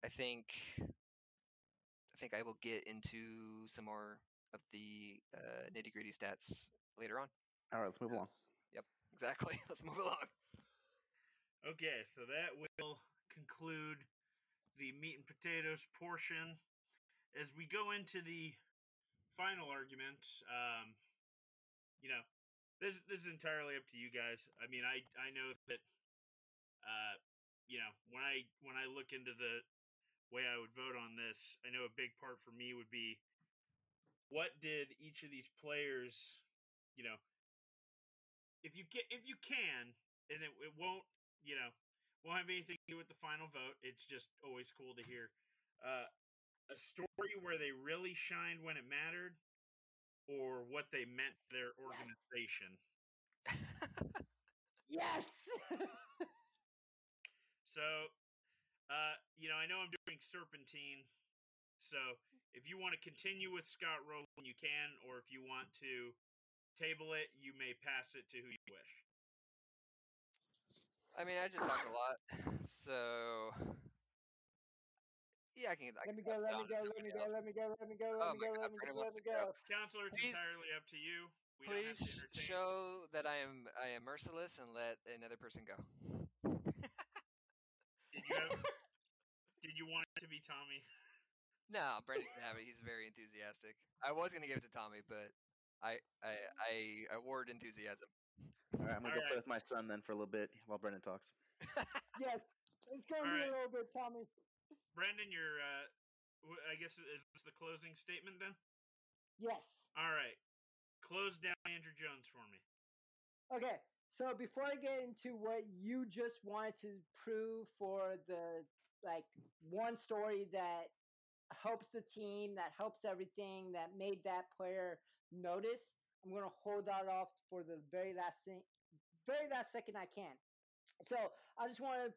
I think, I think I will get into some more of the uh, nitty gritty stats later on. All right, let's move along. Yep, exactly. [LAUGHS] Let's move along. Okay, so that will conclude the meat and potatoes portion. As we go into the final argument, um, you know, this this is entirely up to you guys. I mean, I I know that, uh, you know, when I when I look into the way I would vote on this, I know a big part for me would be what did each of these players, you know, if you can, if you can, and it, it won't, you know, won't have anything to do with the final vote. It's just always cool to hear uh, a story where they really shined when it mattered, or what they meant to their organization. [LAUGHS] Yes. [LAUGHS] So, uh, you know, I know I'm doing Serpentine. So, if you want to continue with Scott Rolen, you can, or if you want to table it, you may pass it to who you wish. I mean, I just talk a lot, [SIGHS] so yeah, I can. I let me go. Let me go. Let oh me go. Let me go. Let me go. Oh Let me go. Let me go. Let me go. go. Counselor, it's entirely up to you. We Please show that I am I am merciless and let another person go. Did you have, [LAUGHS] Did you want it to be Tommy? No, Brendan can have it. He's very enthusiastic. I was gonna give it to Tommy, but I I I award enthusiasm. All right, I'm gonna go Alright. play with my son then for a little bit while Brendan talks. [LAUGHS] Yes. It's gonna be Alright. a little bit, Tommy. Brendan, your, uh, I guess, is this the closing statement then? Yes. All right. Close down Andruw Jones for me. Okay, so before I get into what you just wanted to prove for the like one story that helps the team, that helps everything, that made that player notice, I'm gonna hold that off for the very last thing, very last second I can. So I just want to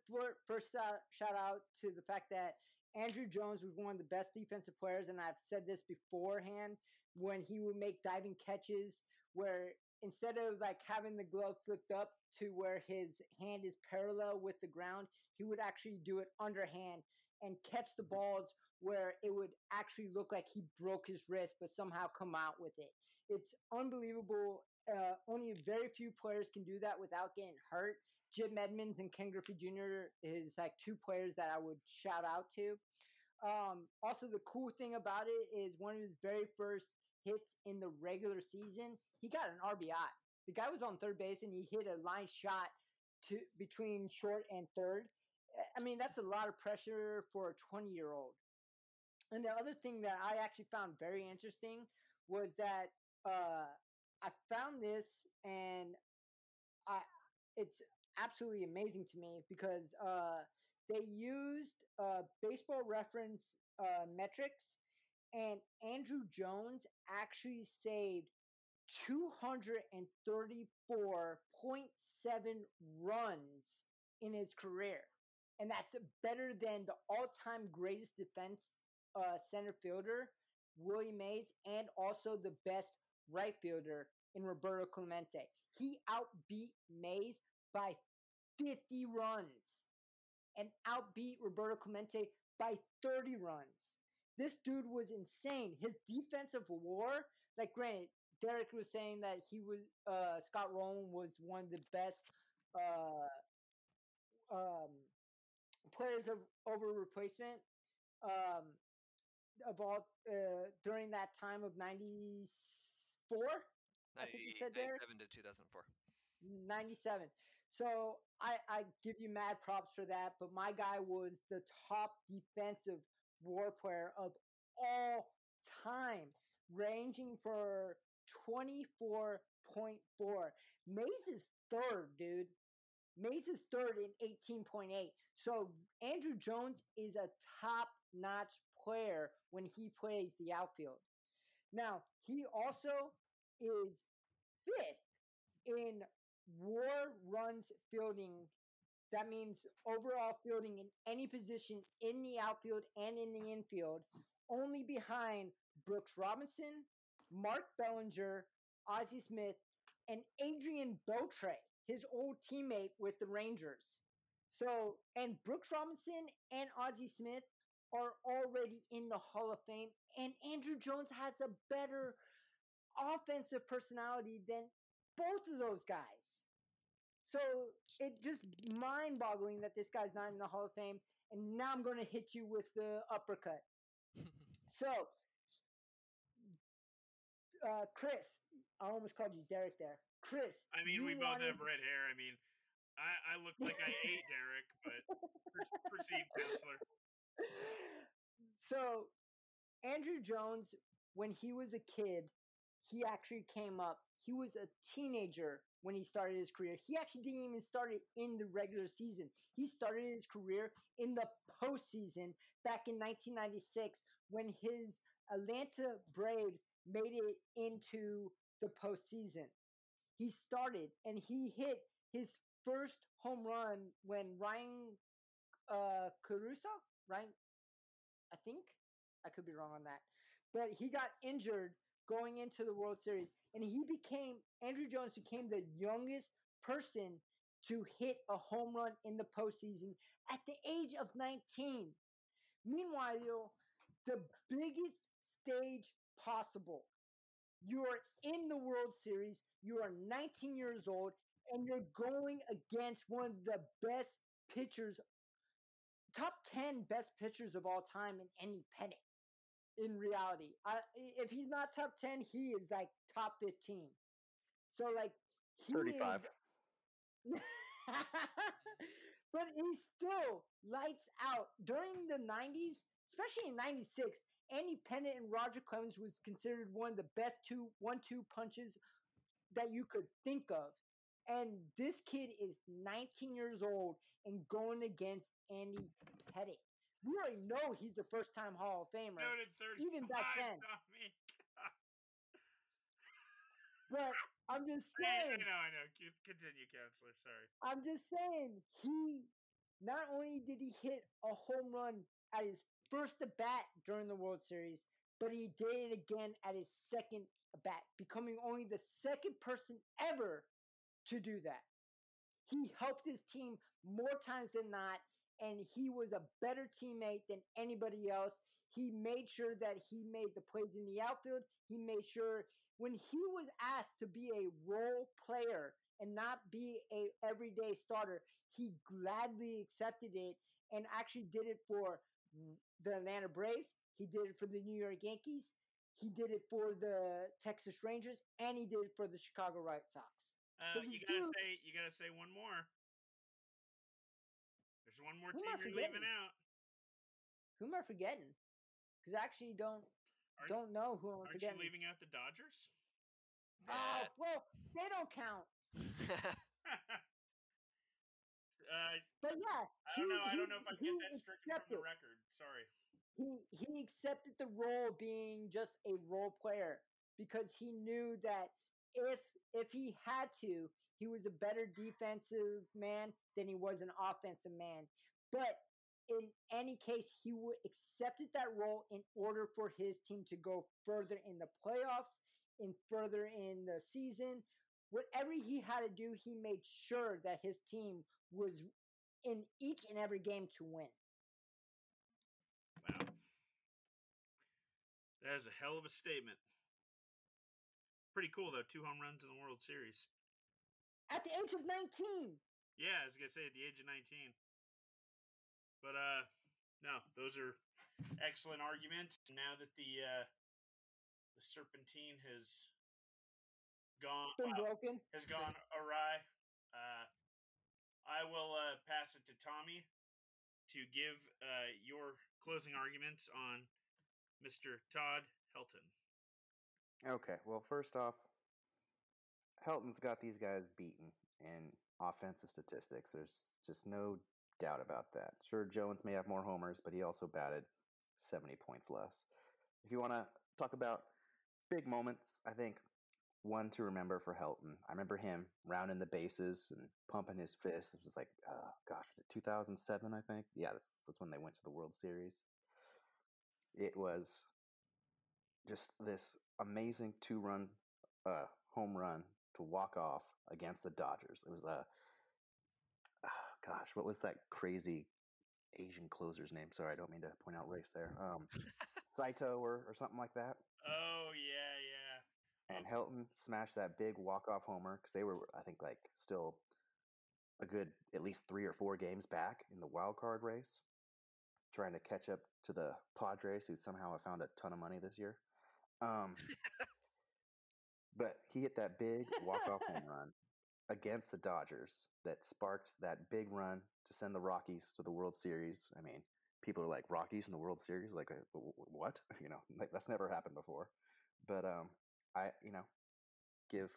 first shout, shout out to the fact that Andruw Jones was one of the best defensive players, and I've said this beforehand when he would make diving catches where instead of like having the glove flipped up to where his hand is parallel with the ground, he would actually do it underhand and catch the mm-hmm. balls where it would actually look like he broke his wrist, but somehow come out with it. It's unbelievable. Uh, only very few players can do that without getting hurt. Jim Edmonds and Ken Griffey Jr. is like two players that I would shout out to. Um, also, the cool thing about it is one of his very first hits in the regular season, he got an RBI. The guy was on third base and he hit a line shot to between short and third. I mean, that's a lot of pressure for a 20 year old. And the other thing that I actually found very interesting was that uh, I found this and I it's absolutely amazing to me because uh, they used uh, baseball reference uh, metrics and Andruw Jones actually saved 234.7 runs in his career. And that's better than the all time greatest defense uh, center fielder, Willie Mays, and also the best right fielder in Roberto Clemente. He outbeat Mays by 50 runs and outbeat Roberto Clemente by 30 runs. This dude was insane. His defensive war, like granted, Derek was saying that he was uh, Scott Rolen was one of the best uh, um, players of over replacement um, of all uh, during that time of '94. I think you said Derek. 97 to 2004. 97. So I, I give you mad props for that, but my guy was the top defensive war player of all time, ranging for 24.4. Mays is third, dude. Mays is third in 18.8. So Andruw Jones is a top notch player when he plays the outfield. Now, he also is fifth in war runs fielding that means overall fielding in any position in the outfield and in the infield, only behind Brooks Robinson, Mark Belanger, Ozzie Smith, and Adrian Beltre, his old teammate with the Rangers. So, and Brooks Robinson and Ozzie Smith are already in the Hall of Fame, and Andruw Jones has a better offensive personality than both of those guys. So it just mind boggling that this guy's not in the Hall of Fame. And now I'm going to hit you with the uppercut. [LAUGHS] so, uh, Chris, I almost called you Derek there. Chris. I mean, we both wanted- have red hair. I mean, I, I look like I [LAUGHS] ate Derek, but pr- proceed, Counselor. So Andruw Jones, when he was a kid, he actually came up. He was a teenager when he started his career. He actually didn't even start it in the regular season. He started his career in the postseason back in 1996 when his Atlanta Braves made it into the postseason. He started and he hit his first home run when Ryan uh, Caruso, right? I think I could be wrong on that, but he got injured going into the World Series, and he became Andruw Jones became the youngest person to hit a home run in the postseason at the age of 19. Meanwhile, the biggest stage possible. You are in the World Series, you are 19 years old, and you're going against one of the best pitchers, top 10 best pitchers of all time in any pennant in reality. I, if he's not top 10, he is like top 15. So, like, he 35. is- [LAUGHS] but he still lights out. During the 90s, especially in 96, Andy Pettitte and Roger Clemens was considered one of the best two one-two punches that you could think of. And this kid is 19 years old and going against Andy Pettitte. We already know he's a first-time Hall of Famer. Even back then. But I'm just [LAUGHS] I, I saying, know, I know. Continue, Counselor. Sorry. I'm just saying, he not only did he hit a home run at his first at bat during the World Series, but he did it again at his second at bat, becoming only the second person ever to do that. He helped his team more times than not, and he was a better teammate than anybody else. He made sure that he made the plays in the outfield. He made sure when he was asked to be a role player and not be a everyday starter, he gladly accepted it and actually did it for the Atlanta Braves. He did it for the New York Yankees. He did it for the Texas Rangers, and he did it for the Chicago White Sox. Uh, you gotta do- say you gotta say one more. There's one more Who team I you're leaving forgetting? out. Who am I forgetting? Because I actually don't Aren't- don't know who I'm Aren't forgetting. you leaving out the Dodgers? Oh well, they don't count. [LAUGHS] [LAUGHS] uh, But yeah, I don't he- know. I he- don't know if I he get that stricken from the accepted. record. Sorry. he he accepted the role being just a role player because he knew that if if he had to, he was a better defensive man than he was an offensive man. But in any case, he would accepted that role in order for his team to go further in the playoffs, in further in the season. Whatever he had to do, he made sure that his team was in each and every game to win. Wow. That is a hell of a statement. Pretty cool though. Two home runs in the World Series. At the age of 19. Yeah, I was gonna say at the age of 19. But uh, no, those are excellent arguments. Now that the uh, the serpentine has gone been broken. has gone awry, uh, I will uh, pass it to Tommy to give uh, your closing arguments on Mr. Todd Helton. Okay, well, first off, Helton's got these guys beaten in offensive statistics. There's just no doubt about that. Sure, Jones may have more homers, but he also batted 70 points less. If you want to talk about big moments, I think one to remember for Helton. I remember him rounding the bases and pumping his fist. It was like, uh, gosh, was it 2007? I think. Yeah, that's that's when they went to the World Series. It was just this amazing two-run uh, home run to walk off against the Dodgers. It was a uh, gosh, what was that crazy Asian closer's name? Sorry, I don't mean to point out race there. Um, Saito or, or something like that. Oh yeah, yeah. And Helton smashed that big walk-off homer because they were, I think, like still a good at least three or four games back in the wild card race, trying to catch up to the Padres, who somehow have found a ton of money this year. Um, but he hit that big walk-off home [LAUGHS] run against the Dodgers that sparked that big run to send the Rockies to the World Series. I mean, people are like Rockies in the World Series, like uh, what? [LAUGHS] You know, like, that's never happened before. But um, I, you know, give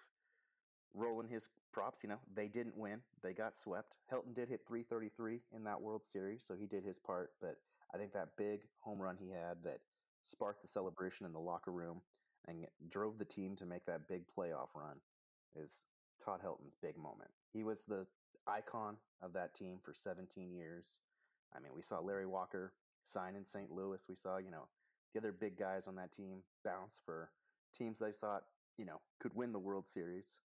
Rolen his props. You know, they didn't win; they got swept. Helton did hit 333 in that World Series, so he did his part. But I think that big home run he had that sparked the celebration in the locker room and drove the team to make that big playoff run is Todd Helton's big moment. He was the icon of that team for 17 years. I mean, we saw Larry Walker sign in St. Louis. We saw, you know, the other big guys on that team bounce for teams they thought, you know, could win the World Series.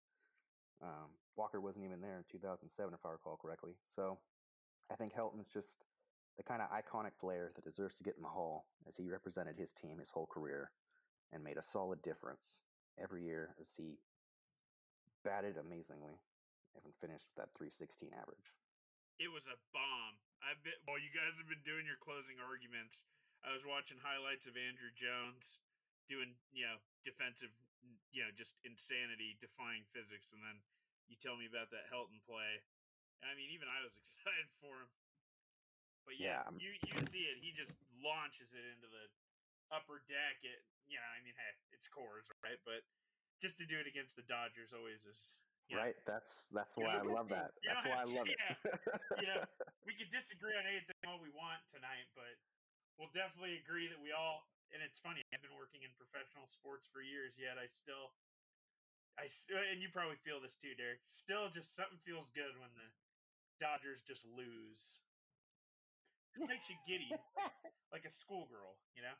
Um, Walker wasn't even there in 2007, if I recall correctly. So I think Helton's just the kind of iconic player that deserves to get in the hall as he represented his team his whole career and made a solid difference every year as he batted amazingly and finished with that 316 average. It was a bomb. I've been while you guys have been doing your closing arguments. I was watching highlights of Andruw Jones doing, you know, defensive, you know, just insanity, defying physics, and then you tell me about that Helton play. I mean, even I was [LAUGHS] excited for him. But yeah, Yeah, um you you see it. He just launches it into the upper deck. It, you know, I mean, hey, it's Coors, right? But just to do it against the Dodgers always is you know, Right? That's that's why I love that. That's why I love it. [LAUGHS] you know, we can disagree on anything all we want tonight, but we'll definitely agree that we all. And it's funny. I've been working in professional sports for years, yet I still, I s- uh, and you probably feel this too, Derek. Still, just something feels good when the Dodgers just lose. It makes you giddy, like a schoolgirl, you know.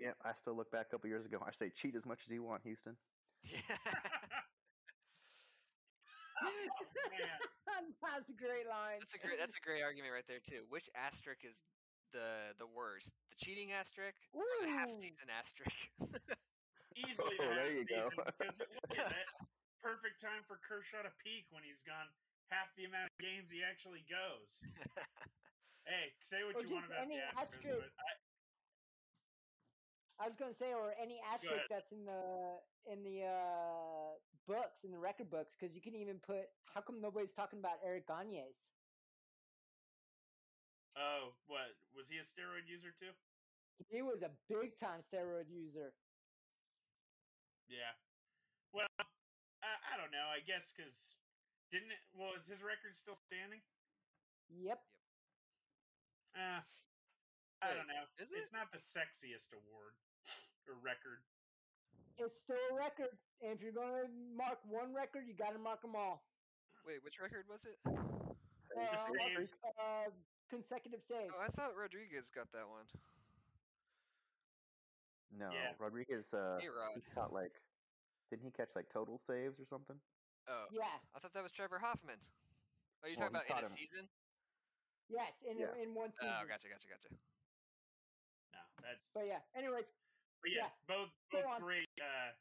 Yeah, I still look back a couple years ago. I say cheat as much as you want, Houston. [LAUGHS] oh man, [LAUGHS] That's a great line. that's a great. That's a great argument right there too. Which asterisk is the the worst? The cheating asterisk or the half Ooh. season asterisk? [LAUGHS] easily. Oh, the there half you go. season, Because look at that perfect time for Kershaw to peak when he's gone half the amount of games he actually goes. hey, say what Or you want about any the Astros, asterisk. but I, I was gonna say, or any asterisk that's in the in the uh, books, in the record books, because you can even put. How come nobody's talking about Eric Gagne's? oh, what was he a steroid user too? He was a big time steroid user. Yeah. Well, I, I don't know. I guess because didn't it? Well, is his record still standing? Yep. Uh, I Wait, don't know. is it? It's not the sexiest award or record. It's still a record, and if you're gonna mark one record, you got to mark them all. Wait, which record was it? Uh, saves. uh, consecutive saves. Oh, I thought Rodriguez got that one. No, Yeah. Rodriguez. Uh, Hey, Rod. he caught like, didn't he catch like total saves or something? Oh, yeah. I thought that was Trevor Hoffman. Are you Well, talking he about in a him. season? Yes, in Yeah. in one season. Oh, gotcha, gotcha, gotcha. No, that's But yeah. Anyways, But yes, Yeah, both both great uh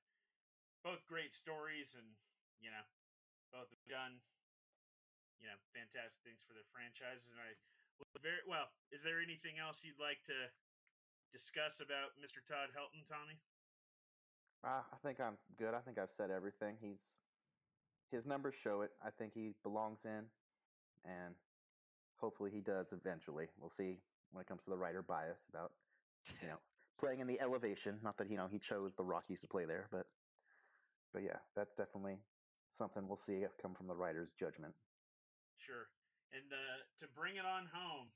both great stories and you know, both have done you know, fantastic things for their franchises and I very well, is there anything else you'd like to discuss about Mr. Todd Helton, Tommy? Uh, I think I'm good. I think I've said everything. He's his numbers show it. I think he belongs in, and hopefully he does eventually. We'll see when it comes to the writer bias about you know [LAUGHS] playing in the elevation. Not that you know he chose the Rockies to play there, but but yeah, that's definitely something we'll see come from the writer's judgment. Sure. And uh to bring it on home.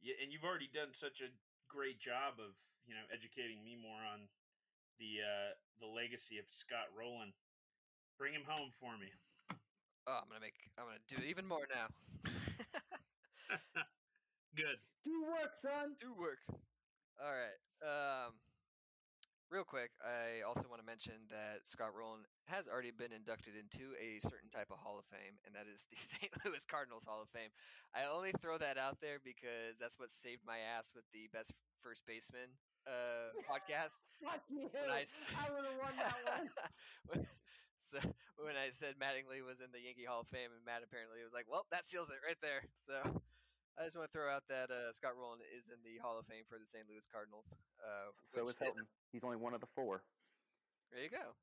Yeah, and you've already done such a great job of, you know, educating me more on the uh the legacy of Scott Rolen. Bring him home for me. Oh, I'm gonna make. I'm gonna do even more now. [LAUGHS] Good. do work, son. do work. All right. Um, real quick, I also want to mention that Scott Rolen has already been inducted into a certain type of Hall of Fame, and that is the [LAUGHS] St. Louis Cardinals Hall of Fame. I only throw that out there because that's what saved my ass with the best first baseman uh, [LAUGHS] podcast. Fuck you. When I I, s- would have won that one. When- [LAUGHS] so when I said Mattingly was in the Yankee Hall of Fame, and Matt apparently was like, "Well, that seals it right there." So I just want to throw out that uh, Scott Rolen is in the Hall of Fame for the St. Louis Cardinals. Uh, So is Helton. He's only one of the four. There you go.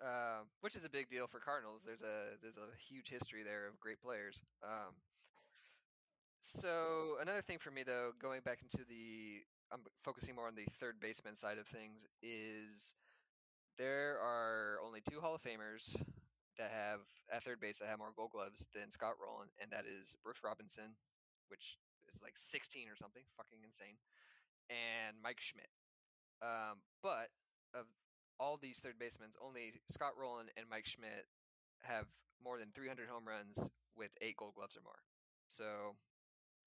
Um, which is a big deal for Cardinals. There's a there's a huge history there of great players. Um, so another thing for me though, going back into the, I'm focusing more on the third baseman side of things. Is there are only two Hall of Famers that have at third base that have more Gold Gloves than Scott Rolen, and that is Brooks Robinson, which is like 16 or something, fucking insane, and Mike Schmidt. Um, but of all these third basemen, only Scott Rolen and Mike Schmidt have more than 300 home runs with eight Gold Gloves or more. So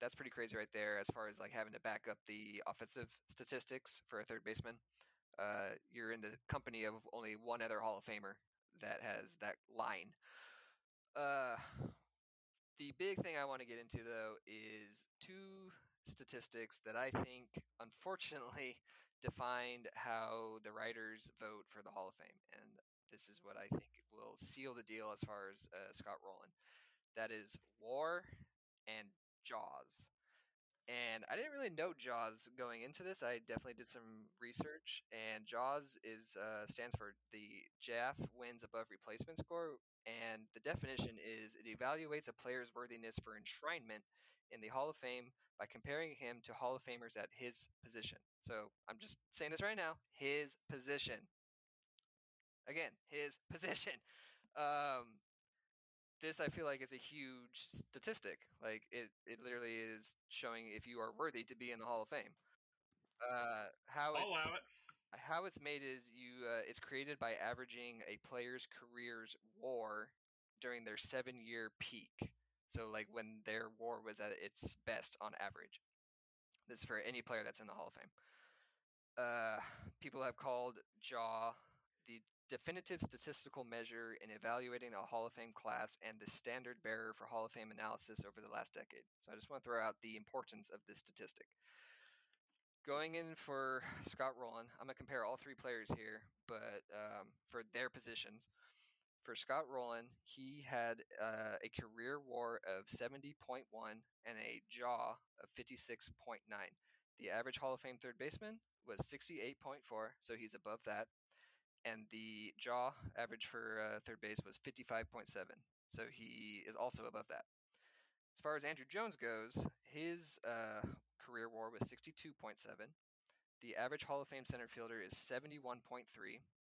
that's pretty crazy right there. As far as like having to back up the offensive statistics for a third baseman, uh, you're in the company of only one other Hall of Famer that has that line. Uh, the big thing I want to get into though is two statistics that I think, unfortunately, [LAUGHS] defined how the writers vote for the Hall of Fame, and this is what I think will seal the deal as far as uh, Scott Rolen. That is WAR and Jaws. And I didn't really know Jaws going into this. I definitely did some research, and Jaws is uh, stands for the Jaffe wins above replacement score, and the definition is it evaluates a player's worthiness for enshrinement in the Hall of Fame by comparing him to Hall of Famers at his position. So I'm just saying this right now: his position. Again, his [LAUGHS] position. Um, this I feel like is a huge statistic. Like it, it literally is showing if you are worthy to be in the Hall of Fame. Uh, how I'll it's it. how it's made is you uh, it's created by averaging a player's career's WAR during their seven year peak. So like when their WAR was at its best on average. This is for any player that's in the Hall of Fame. Uh, people have called Jaw the definitive statistical measure in evaluating the Hall of Fame class and the standard bearer for Hall of Fame analysis over the last decade. So I just want to throw out the importance of this statistic. Going in for Scott Rolen, I'm going to compare all three players here, but um, for their positions. For Scott Rolen, he had uh, a career WAR of 70.1 and a jaw of 56.9. The average Hall of Fame third baseman was 68.4, so he's above that. And the jaw average for uh, third base was 55.7, so he is also above that. As far as Andruw Jones goes, his uh, career WAR was 62.7. The average Hall of Fame center fielder is 71.3,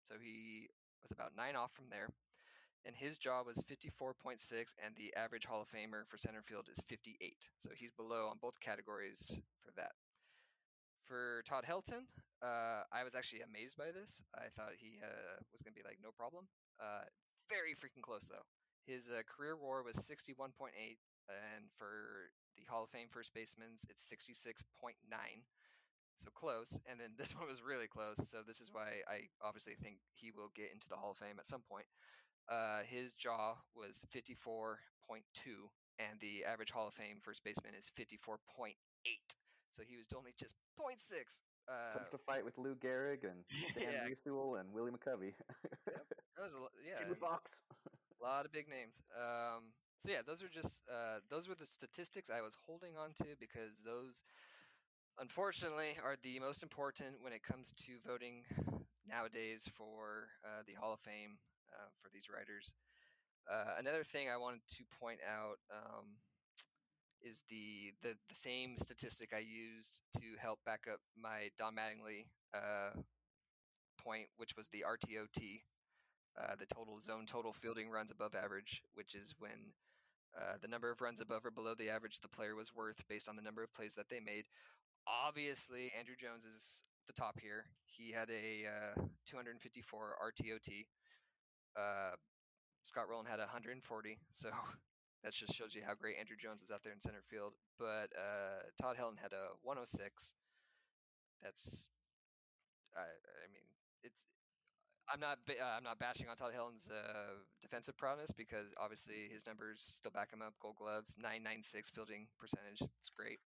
so he was about nine off from there. And his jaw was 54.6, and the average Hall of Famer for center field is 58. So he's below on both categories for that. For Todd Helton, uh, I was actually amazed by this. I thought he uh, was going to be like no problem. Uh, very freaking close though. His uh, career WAR was 61.8, and for the Hall of Fame first baseman's, it's 66.9. So close. And then [LAUGHS] this one was really close. So this is why I obviously think he will get into the Hall of Fame at some point. Uh, his jaw was 54.2, and the average Hall of Fame first baseman is 54.8. So he was only just 0.6. Uh, Tough to fight with Lou Gehrig and Dan [LAUGHS] Yeah. And Willie McCovey. [LAUGHS] that was a, yeah, Jimmie Foxx. a lot of big names. Um, so yeah, those are just uh, those were the statistics I was holding on to because those, unfortunately, are the most important when it comes to voting nowadays for uh, the Hall of Fame uh, for these writers. Uh, another thing I wanted to point out um, is the, the the same statistic I used to help back up my Don Mattingly uh, point, which was the RTOT, uh, the total zone total fielding runs above average, which is when uh, the number of runs above or below the average the player was worth based on the number of plays that they made. Obviously, Andruw Jones is the top here. He had a uh, 254 RTOT. Uh, Scott Rolen had 140, so [LAUGHS] that just shows you how great Andruw Jones is out there in center field. But uh, Todd Helton had a 106. That's, I, I mean, it's. I'm not. Uh, I'm not bashing on Todd Helton's uh, defensive prowess because obviously his numbers still back him up. Gold Gloves, 996 fielding percentage. It's great.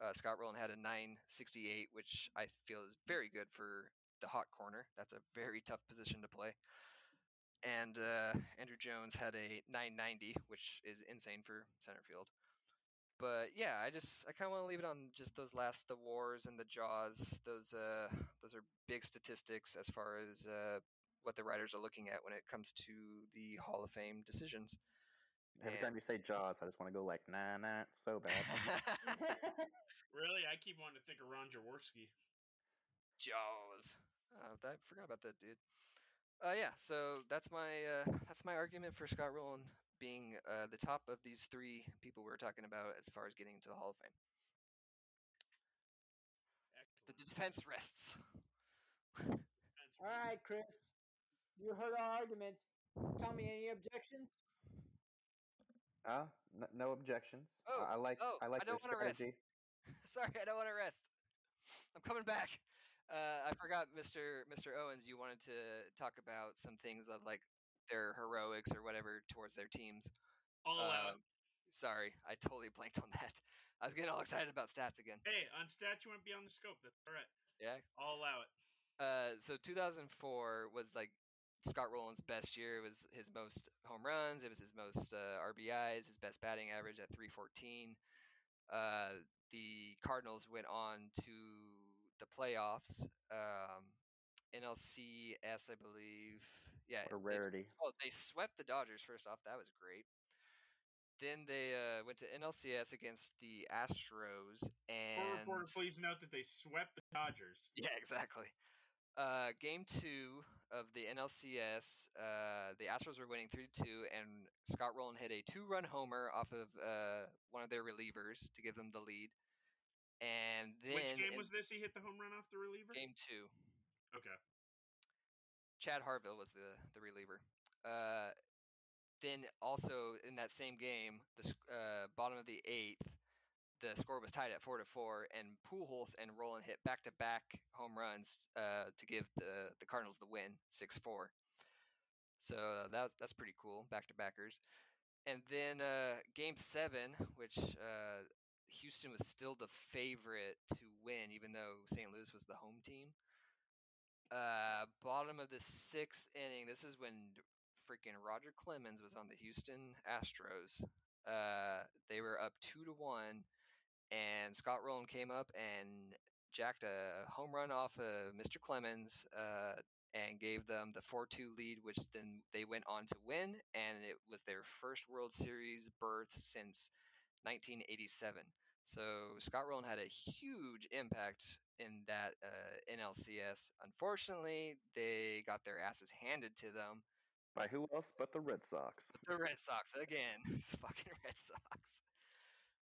Uh, Scott Rolen had a 968, which I feel is very good for the hot corner. That's a very tough position to play. And uh, Andruw Jones had a 990, which is insane for center field. But yeah, I just I kind of want to leave it on just those last the wars and the jaws. Those uh those are big statistics as far as uh, what the writers are looking at when it comes to the Hall of Fame decisions. Every And- time you say Jaws, I just want to go like, nah, nah, it's so bad. [LAUGHS] [LAUGHS] Really, I keep wanting to think of Ron Jaworski. Jaws. Uh, I forgot about that dude. Uh, yeah, so that's my uh, that's my argument for Scott Rolen being uh, the top of these three people we were talking about as far as getting into the Hall of Fame. The defense rests. [LAUGHS] All right, Chris. You heard our arguments. Tommy, any objections? Uh, n- no objections. Oh, I like oh, I like I don't your wanna rest. strategy. [LAUGHS] Sorry, I don't want to rest. I'm coming back. Uh, I forgot, Mr. Mr. Owens. You wanted to talk about some things of like their heroics or whatever towards their teams. all out. Um, sorry, I totally blanked on that. [LAUGHS] I was getting all excited about stats again. Hey, on stats you went beyond the scope. That's all right. Yeah. I'll allow it. Uh, so 2004 was like Scott Rolen's best year. It was his most home runs. It was his most uh, RBIs. His best batting average at 314. Uh, the Cardinals went on to the playoffs. Um, NLCS, I believe. Yeah, What a they rarity. Oh, they swept the Dodgers first off. That was great. Then they uh, went to NLCS against the Astros, and reporter, please note that they swept the Dodgers. yeah, exactly. Uh, game two of the NLCS, uh, the Astros were winning three to two, and Scott Rolen hit a two-run homer off of uh, one of their relievers to give them the lead. And then Which game was this? He hit the home run off the reliever. game two, Okay. Chad Harville was the the reliever. Uh, then also in that same game, the uh, bottom of the eighth, the score was tied at four to four, and Pujols and Rolen hit back to back home runs uh, to give the the Cardinals the win, six four. So that's that's pretty cool, back to backers. And then uh, game seven, which uh, Houston was still the favorite to win, even though St. Louis was the home team. Uh, bottom of the sixth inning. This is when freaking Roger Clemens was on the Houston Astros. Uh, they were up two to one, and Scott Rolen came up and jacked a home run off of Mr. Clemens uh, and gave them the 4 2 lead, which then they went on to win. And it was their first World Series berth since 1987. So Scott Rolen had a huge impact in that uh, NLCS. Unfortunately, they got their asses handed to them. By who else but the Red Sox? The Red Sox again, [LAUGHS] fucking Red Sox.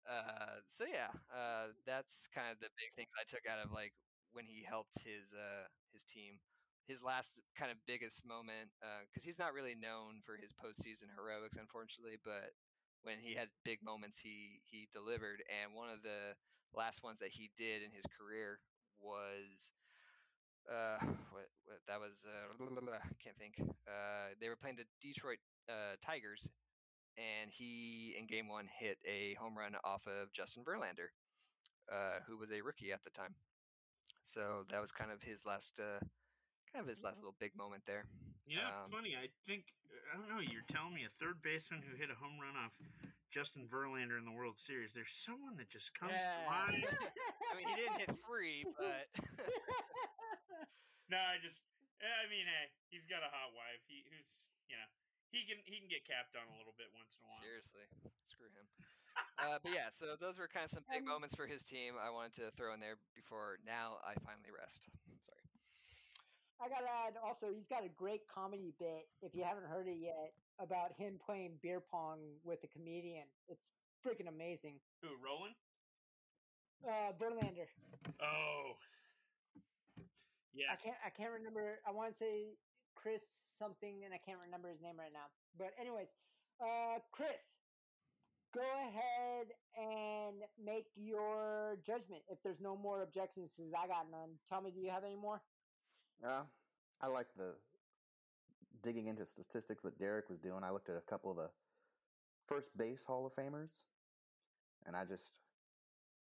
Uh, so yeah, uh, that's kind of the big things I took out of like when he helped his uh, his team. His last kind of biggest moment, because he's not really known for his postseason heroics, unfortunately. But when he had big moments, he he delivered. And one of the last ones that he did in his career was uh, [SIGHS] what, what that was uh, [LAUGHS] I can't think. Uh, they were playing the Detroit uh, Tigers, and he in game one hit a home run off of Justin Verlander, uh, who was a rookie at the time. So that was kind of his last, uh, kind of his last little big moment there. You know, Um, funny. I think I don't know. You're telling me a third baseman who hit a home run off Justin Verlander in the World Series. There's someone that just comes to mind. I mean, he didn't hit three, but [LAUGHS] No, I just. I mean, hey, he's got a hot wife. He who's you know he can he can get capped on a little bit once in a while. seriously, screw him. Uh, but yeah, so those were kind of some big Um, moments for his team. I wanted to throw in there before now I finally rest. I gotta add also, he's got a great comedy bit, if you haven't heard it yet, about him playing beer pong with a comedian. It's freaking amazing. Who Rolen? Uh, Verlander. Oh, yeah. I can't. I can't remember. I want to say Chris something, and I can't remember his name right now. But anyways, uh, Chris, go ahead and make your judgment. If there's no more objections, since I got none. Tell me, do you have any more? Uh, I like the digging into statistics that Derek was doing. I looked at a couple of the first base Hall of Famers, and I just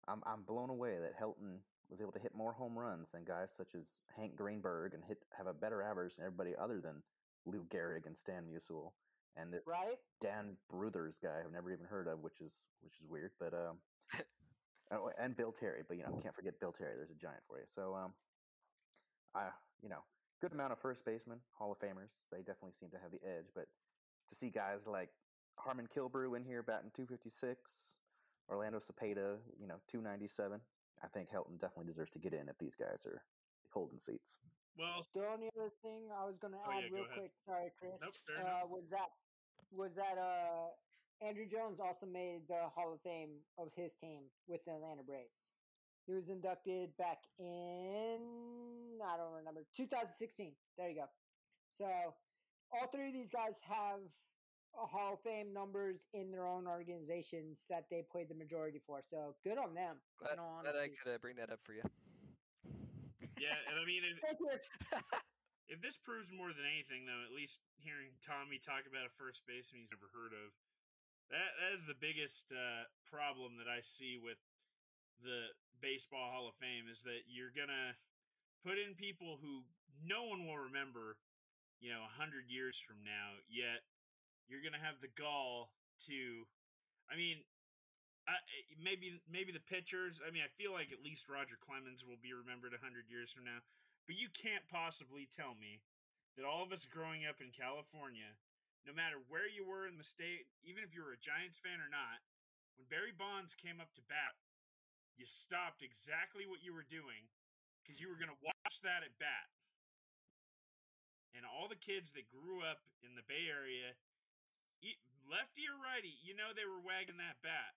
I'm I'm blown away that Helton was able to hit more home runs than guys such as Hank Greenberg and hit have a better average than everybody other than Lou Gehrig and Stan Musial, and that Right? Dan Brouthers guy I've never even heard of, which is which is weird, but [LAUGHS] um, and Bill Terry, but you know can't forget Bill Terry. There's a giant for you. So um, I you know good amount of first basemen, Hall of Famers. They definitely seem to have the edge, but to see guys like Harmon Killebrew in here batting 256, Orlando Cepeda, you know 297. I think Helton definitely deserves to get in if these guys are holding seats. Well, The only other thing I was going to Oh, add yeah, go real ahead. quick, sorry, Chris, Nope, uh, was that was that uh, Andruw Jones also made the Hall of Fame of his team with the Atlanta Braves. He was inducted back in I don't remember 2016. There you go. So all three of these guys have a Hall of Fame numbers in their own organizations that they played the majority for. So good on them. Glad, in glad I honesty. could uh, bring that up for you. yeah, and I mean, [LAUGHS] if, if this proves more than anything, though, at least hearing Tommy talk about a first baseman he's never heard of, that that is the biggest uh, problem that I see with the baseball Hall of Fame is that you're gonna put in people who no one will remember, you know, a hundred years from now. Yet you're gonna have the gall to, I mean, I, eh, maybe maybe the pitchers. I mean, I feel like at least Roger Clemens will be remembered a hundred years from now. But you can't possibly tell me that all of us growing up in California, no matter where you were in the state, even if you were a Giants fan or not, when Barry Bonds came up to bat, you stopped exactly what you were doing because you were going to watch that at bat. And all the kids that grew up in the Bay Area, lefty or righty, you know they were wagging that bat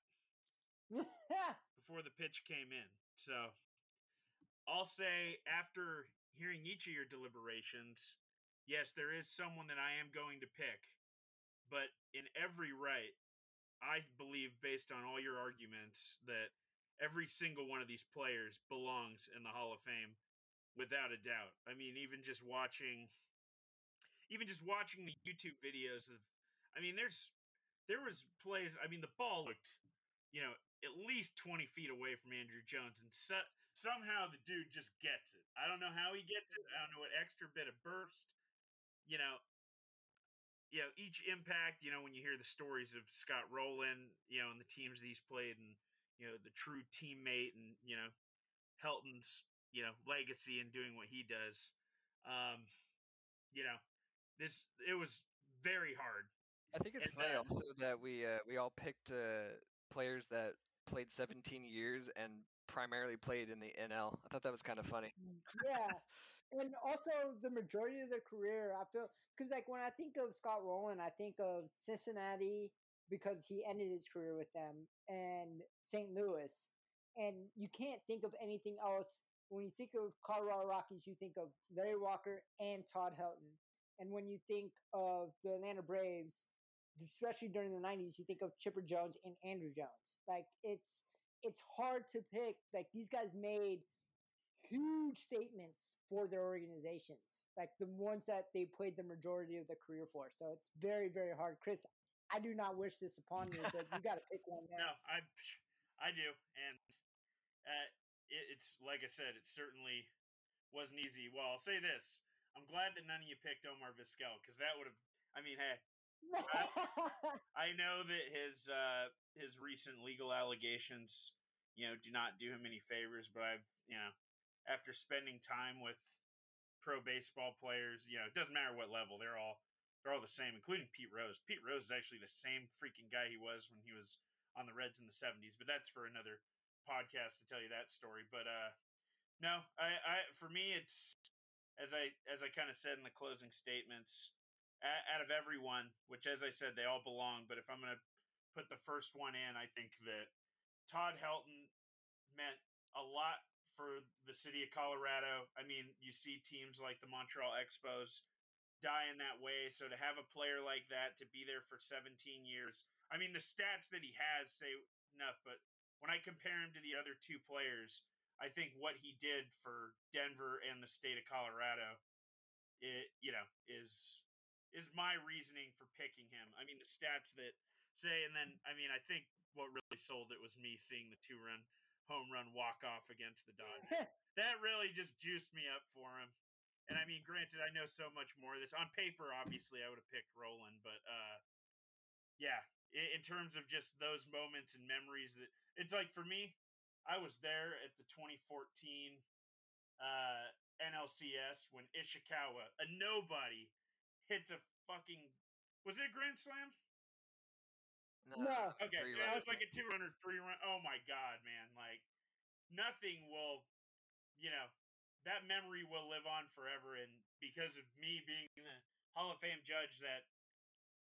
[LAUGHS] before the pitch came in. So I'll say after hearing each of your deliberations, yes, there is someone that I am going to pick. but in every right, I believe based on all your arguments that every single one of these players belongs in the Hall of Fame without a doubt. I mean, even just watching even just watching the YouTube videos of I mean, there's there was plays. I mean, the ball looked, you know, at least twenty feet away from Andruw Jones, and so, somehow the dude just gets it. I don't know how he gets it. I don't know what extra bit of burst. You know, you know, each impact. You know, when you hear the stories of Scott Rolen, you know, and the teams that he's played, and you know, the true teammate, and you know, Helton's you know legacy and doing what he does. Um, you know, this it was very hard I think it's And, funny uh, also that we uh, we all picked uh, players that played 17 years and primarily played in the NL. I thought that was kind of funny. yeah. And also the majority of their career, I feel because like when I think of Scott Rolen, I think of Cincinnati because he ended his career with them, and St. Louis, and you can't think of anything else when you think of Colorado Rockies. You think of Larry Walker and Todd Helton, and when you think of the Atlanta Braves, especially during the '90s, you think of Chipper Jones and Andruw Jones. Like it's it's hard to pick. Like these guys made huge statements for their organizations, like the ones that they played the majority of their career for. So it's very, very hard. Chris, I do not wish this upon you, but you got to pick one [LAUGHS] No. I I do, and uh, it, it's like I said, it certainly wasn't easy. Well, I'll say this: I'm glad that none of you picked Omar Vizquel because that would have. I mean, hey, [LAUGHS] I know that his uh, his recent legal allegations, you know, do not do him any favors. But I've, you know, after spending time with pro baseball players, you know, it doesn't matter what level, they're all they're all the same, including Pete Rose. Pete Rose is actually the same freaking guy he was when he was on the Reds in the '70s. But that's for another podcast to tell you that story. But uh, no, I, I for me, it's as I as I kind of said in the closing statements out of everyone, which as I said, they all belong. But if I'm going to put the first one in, I think that Todd Helton meant a lot for the city of Colorado. I mean, you see teams like the Montreal Expos die in that way. So to have a player like that to be there for 17 years, I mean, the stats that he has say enough, but when I compare him to the other two players, I think what he did for Denver and the state of Colorado, it you know is is my reasoning for picking him. I mean, the stats that say, and then I mean, I think what really sold it was me seeing the two run home run walk off against the Dodgers. [LAUGHS] that really just juiced me up for him. And I mean, granted, I know so much more of this on paper. Obviously, I would have picked Rolen, but uh, yeah, in, in terms of just those moments and memories, that it's like for me, I was there at the 2014 uh, NLCS when Ishikawa, a nobody, hits a fucking was it a grand slam? No, No. Okay, three yeah, it was like a two runner, three run. Oh my god, man! Like nothing will, you know, that memory will live on forever. And because of me being the Hall of Fame judge, that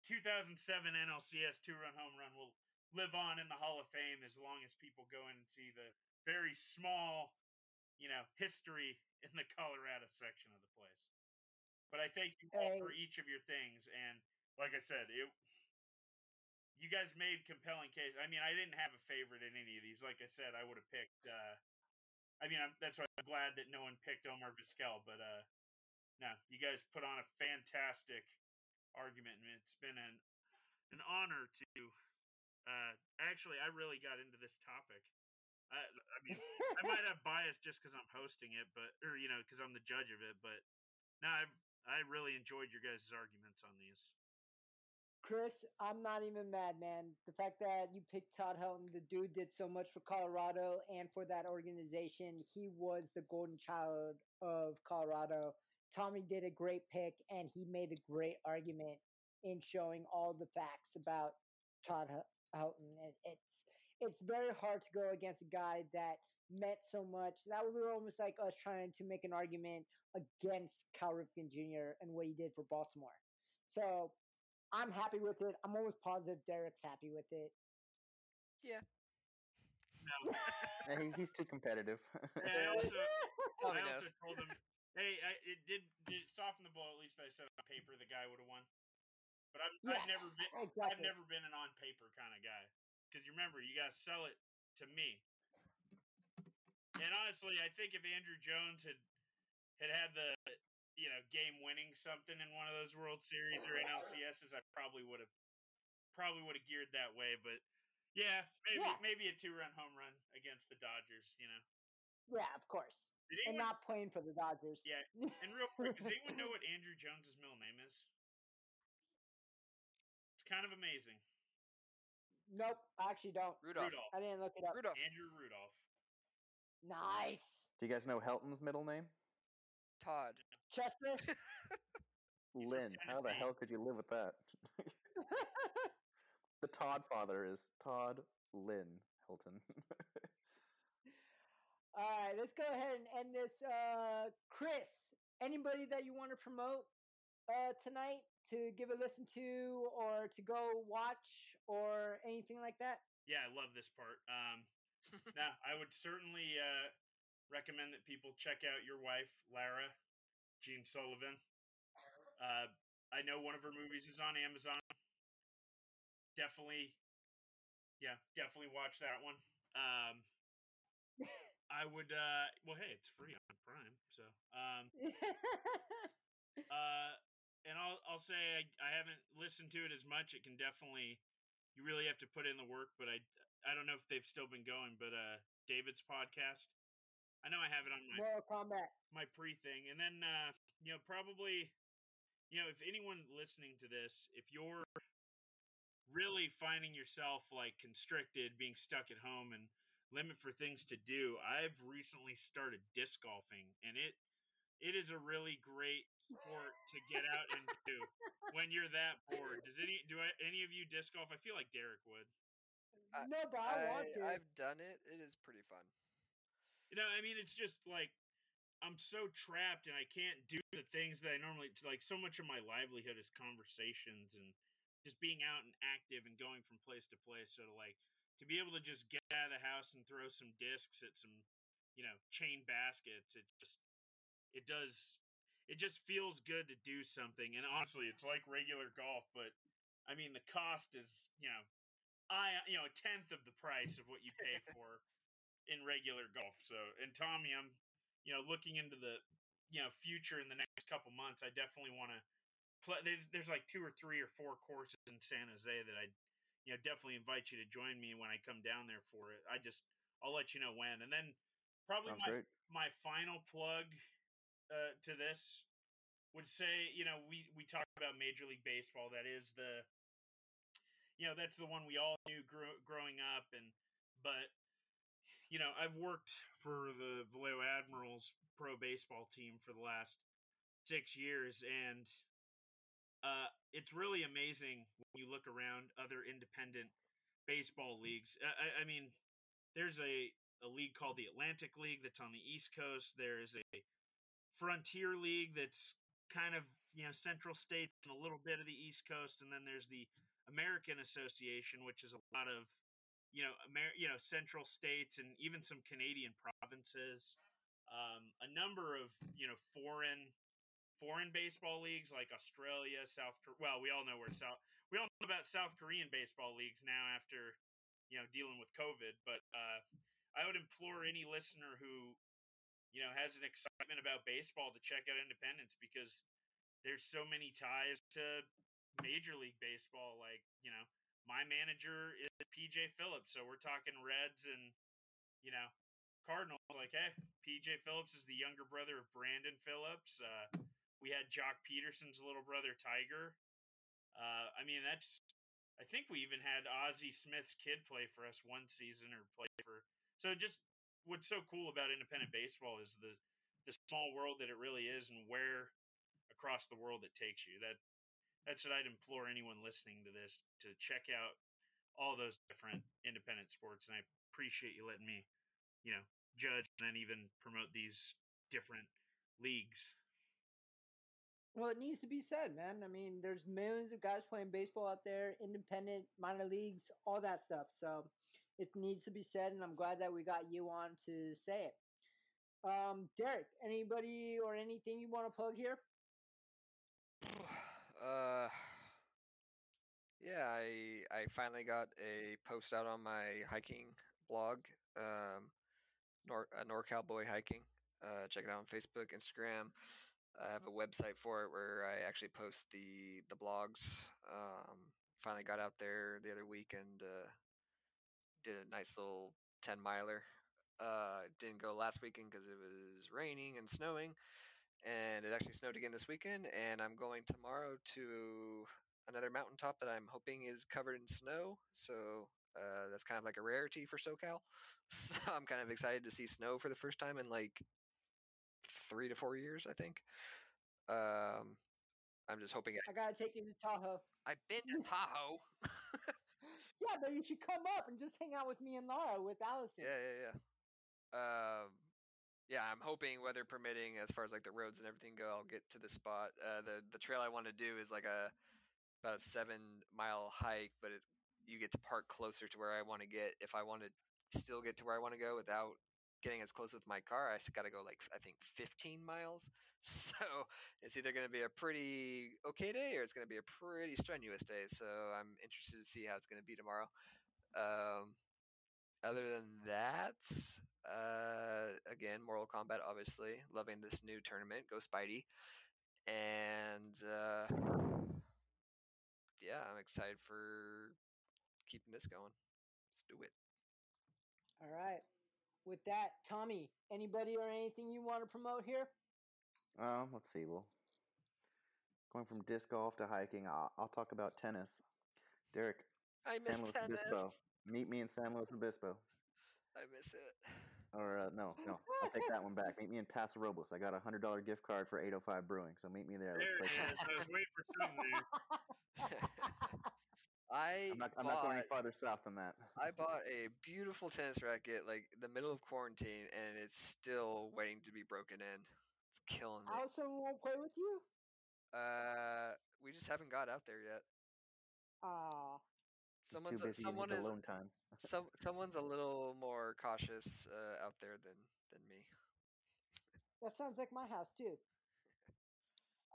2007 NLCS two run home run will live on in the Hall of Fame as long as people go in and see the very small, you know, history in the Colorado section of the place. But I thank you all for each of your things, and like I said, it you guys made compelling case. I mean, I didn't have a favorite in any of these. Like I said, I would have picked. Uh, I mean, I'm, that's why I'm glad that no one picked Omar Vizquel. But uh, no, you guys put on a fantastic argument, and it's been an an honor to. Uh, actually, I really got into this topic. I, I mean, I might have bias just because I'm hosting it, but or you know, because I'm the judge of it. But no, I I really enjoyed your guys' arguments on these. Chris, I'm not even mad, man. The fact that you picked Todd Helton, the dude did so much for Colorado and for that organization. He was the golden child of Colorado. Tommy did a great pick, and he made a great argument in showing all the facts about Todd Hel- Helton. And it's it's very hard to go against a guy that meant so much. That would be almost like us trying to make an argument against Cal Ripken Jr. and what he did for Baltimore. So I'm happy with it. I'm almost positive Derek's happy with it. Yeah. No, Yeah, he, he's too competitive. [LAUGHS] and [LAUGHS] I also, I also told him, hey, I, it did, did it soften the blow. At least I said on paper the guy would have won. But I'm Yeah, I've never been. [LAUGHS] exactly. I've never been an on paper kind of guy. Because you remember, you got to sell it to me. And honestly, I think if Andruw Jones had had had the you know game winning something in one of those World Series or NLCSs, I probably would have probably would have geared that way. But yeah, maybe Yeah. maybe a two run home run against the Dodgers. You know. Yeah, of course. Did And not playing for the Dodgers. Yeah. and real quick, does anyone know [LAUGHS] what Andruw Jones's middle name is? It's kind of amazing. Nope, I actually don't. Rudolph. Rudolph. I didn't look it up. Rudolph. Andruw Rudolph. Nice. Do you guys know Helton's middle name? Todd. Chester. [LAUGHS] Lynn. How the hell could you live with that? [LAUGHS] the Todd father is Todd Lynn Helton. [LAUGHS] All right, let's go ahead and end this. Uh, Chris, anybody that you want to promote uh, tonight to give a listen to or to go watch or anything like that? Yeah, I love this part. Um, now, I would certainly uh, recommend that people check out your wife, Lara Jean Sullivan. Uh, I know one of her movies is on Amazon. Definitely, yeah, definitely watch that one. Um, I would. Uh, well, hey, it's free on Prime, so um, [LAUGHS] uh, and I'll I'll say I, I haven't listened to it as much. It can definitely you really have to put in the work, but I I don't know if they've still been going, but uh David's podcast. I know I have it on my Mortal Kombat. my pre thing. And then uh you know probably you know if anyone listening to this, if you're really finding yourself like constricted, being stuck at home and limit for things to do, I've recently started disc golfing and it it is a really great sport to get out into [LAUGHS] when you're that bored. Does any do I, any of you disc golf? I feel like Derek would. I- no, but I, want to. I've done it. It is pretty fun. You know, I mean, it's just like I'm so trapped and I can't do the things that I normally like. So much of my livelihood is conversations and just being out and active and going from place to place. So to like to be able to just get out of the house and throw some discs at some, you know, chain baskets. It just it does. It just feels good to do something. And honestly, it's like regular golf, but I mean, the cost is you know, I you know a tenth of the price of what you pay [LAUGHS] for in regular golf. So, and Tommy, I'm, you know, looking into the, you know, future in the next couple months. I definitely want to play. There's, there's like two or three or four courses in San Jose that I, you know, definitely invite you to join me when I come down there for it. I just, I'll let you know when. And then probably Sounds my great. my final plug uh, to this would say, you know, we we talk about Major League Baseball. That is the, you know, that's the one we all knew grow, growing up, and but you know, I've worked for the Vallejo Admirals pro baseball team for the last six years, and uh, it's really amazing when you look around other independent baseball leagues. I, I- mean, there's a, a league called the Atlantic League that's on the East Coast. There is a Frontier League that's kind of you know Central States and a little bit of the East Coast, and then there's the American Association, which is a lot of you know Amer- you know Central States and even some Canadian provinces. Um, a number of you know foreign foreign baseball leagues like Australia, South Korea. Well, we all know where South we all know about South Korean baseball leagues now after you know dealing with COVID. But uh, I would implore any listener who you know has an excitement about baseball to check out Independence because there's so many ties to Major League Baseball. Like you know, my manager is PJ Phillips, so we're talking Reds and you know Cardinals. Like, hey, PJ Phillips is the younger brother of Brandon Phillips. Uh, we had Joc Pederson's little brother Tyger. Uh, I mean, that's. I think we even had Ozzie Smith's kid play for us one season or play for. So just what's so cool about independent baseball is the the small world that it really is and where across the world it takes you. That that's what I'd implore anyone listening to this to check out all those different independent sports. And I appreciate you letting me, you know, judge and even promote these different leagues. Well, it needs to be said, man. I mean, there's millions of guys playing baseball out there, independent, minor leagues, all that stuff. So it needs to be said, and I'm glad that we got you on to say it. Um, Derek, anybody or anything you want to plug here? Uh, Yeah, I I finally got a post out on my hiking blog, um, Nor uh, NorCal Boy Hiking. Uh, check it out on Facebook, Instagram. I have a website for it where I actually post the the blogs. Um, finally got out there the other week and uh, did a nice little ten miler. Uh, didn't go last weekend because it was raining and snowing, and it actually snowed again this weekend. And I'm going tomorrow to another mountaintop that I'm hoping is covered in snow. So uh, that's kind of like a rarity for SoCal. [LAUGHS] So I'm kind of excited to see snow for the first time in like three to four years, I think. Um, I'm just hoping. I gotta take you to Tahoe. [LAUGHS] I've been to Tahoe. [LAUGHS] Yeah, but you should come up and just hang out with me and Laura with Allison. Yeah, yeah, yeah. Um, yeah, I'm hoping weather permitting, as far as like the roads and everything go, I'll get to the spot. Uh, the the trail I want to do is like a about a seven mile hike, but it, you get to park closer to where I want to get. If I want to still get to where I want to go without getting as close with my car, I got to go like I think 15 miles. [LAUGHS] So it's either going to be a pretty okay day or it's going to be a pretty strenuous day. So I'm interested to see how it's going to be tomorrow. Um, other than that, uh, again, Mortal Kombat, obviously loving this new tournament. Go Spidey, and uh, yeah, I'm excited for keeping this going. Let's do it. All right. With that, Tommy, anybody or anything you want to promote here? Um, let's see. Well, going from disc golf to hiking, I'll, I'll talk about tennis. Derek, I miss San Luis tennis. Obispo. Meet me in San Luis Obispo. I miss it. Or uh, no, no, I'll take that one [LAUGHS] back. Meet me in Paso Robles. I got a hundred dollar gift card for 805 Brewing, so meet me there. There Let's play is. tennis. I was waiting for something. [LAUGHS] I I'm, not, I'm not going any farther south than that. I bought a beautiful tennis racket like the middle of quarantine, and it's still waiting to be broken in. It's killing me. Allison won't play with you? Uh, we just haven't got out there yet. Ah, He's Someone's too a, busy. someone he needs is alone time. some someone's a little more cautious uh, out there than than me. that sounds like my house too.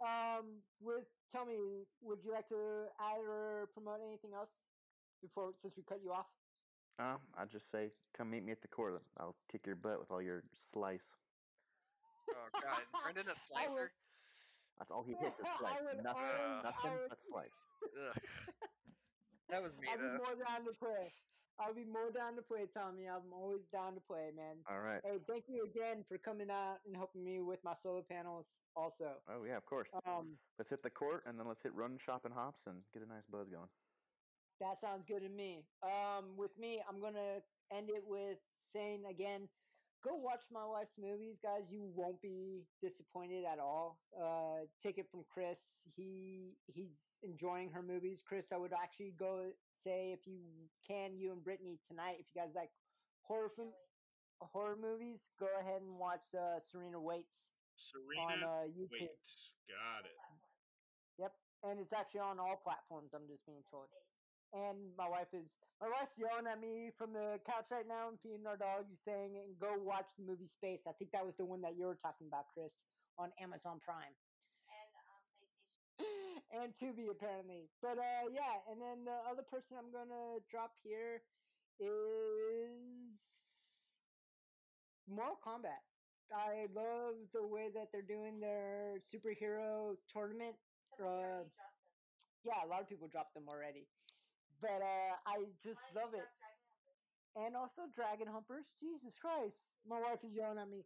Um, with tell me, would you like to add or promote anything else before since we cut you off? Um, I'd just say, come meet me at the court. I'll kick your butt with all your slice. [LAUGHS] Oh God, is Brendan a I would- slicer? That's all he [LAUGHS] hits is I slice. Nothing, nothing but slice. [LAUGHS] That was me I'll be more down to play. I'll be more down to play, Tommy. I'm always down to play, man. All right. Hey, thank you again for coming out and helping me with my solar panels. Also, Oh yeah, of course. um, Let's hit the court and then let's hit run, shop, and hops and get a nice buzz going. That sounds good to me. Um, with me, I'm gonna end it with saying again, go watch my wife's movies, guys. You won't be disappointed at all. Uh, take it from Chris. He he's enjoying her movies. Chris, I would actually go say if you can, you and Brittany tonight, if you guys like horror film, horror movies, go ahead and watch uh, Serena Waits Serena on uh, YouTube. wait, got it. Yep, and it's actually on all platforms. I'm just being told. And my wife is my wife's yelling at me from the couch right now and feeding our dog. Saying, "And go watch the movie Space." I think that was the one that you were talking about, Chris, on Amazon Prime And um, PlayStation. [LAUGHS] and Tubi apparently. But uh, yeah, and then the other person I'm gonna drop here is Mortal Kombat. I love the way that they're doing their superhero tournament. Uh, yeah, a lot of people dropped them already. But uh, I just Mine love it. dropped Dragon Hunters. And also Dragon Humpers. Jesus Christ. My wife is yelling at me.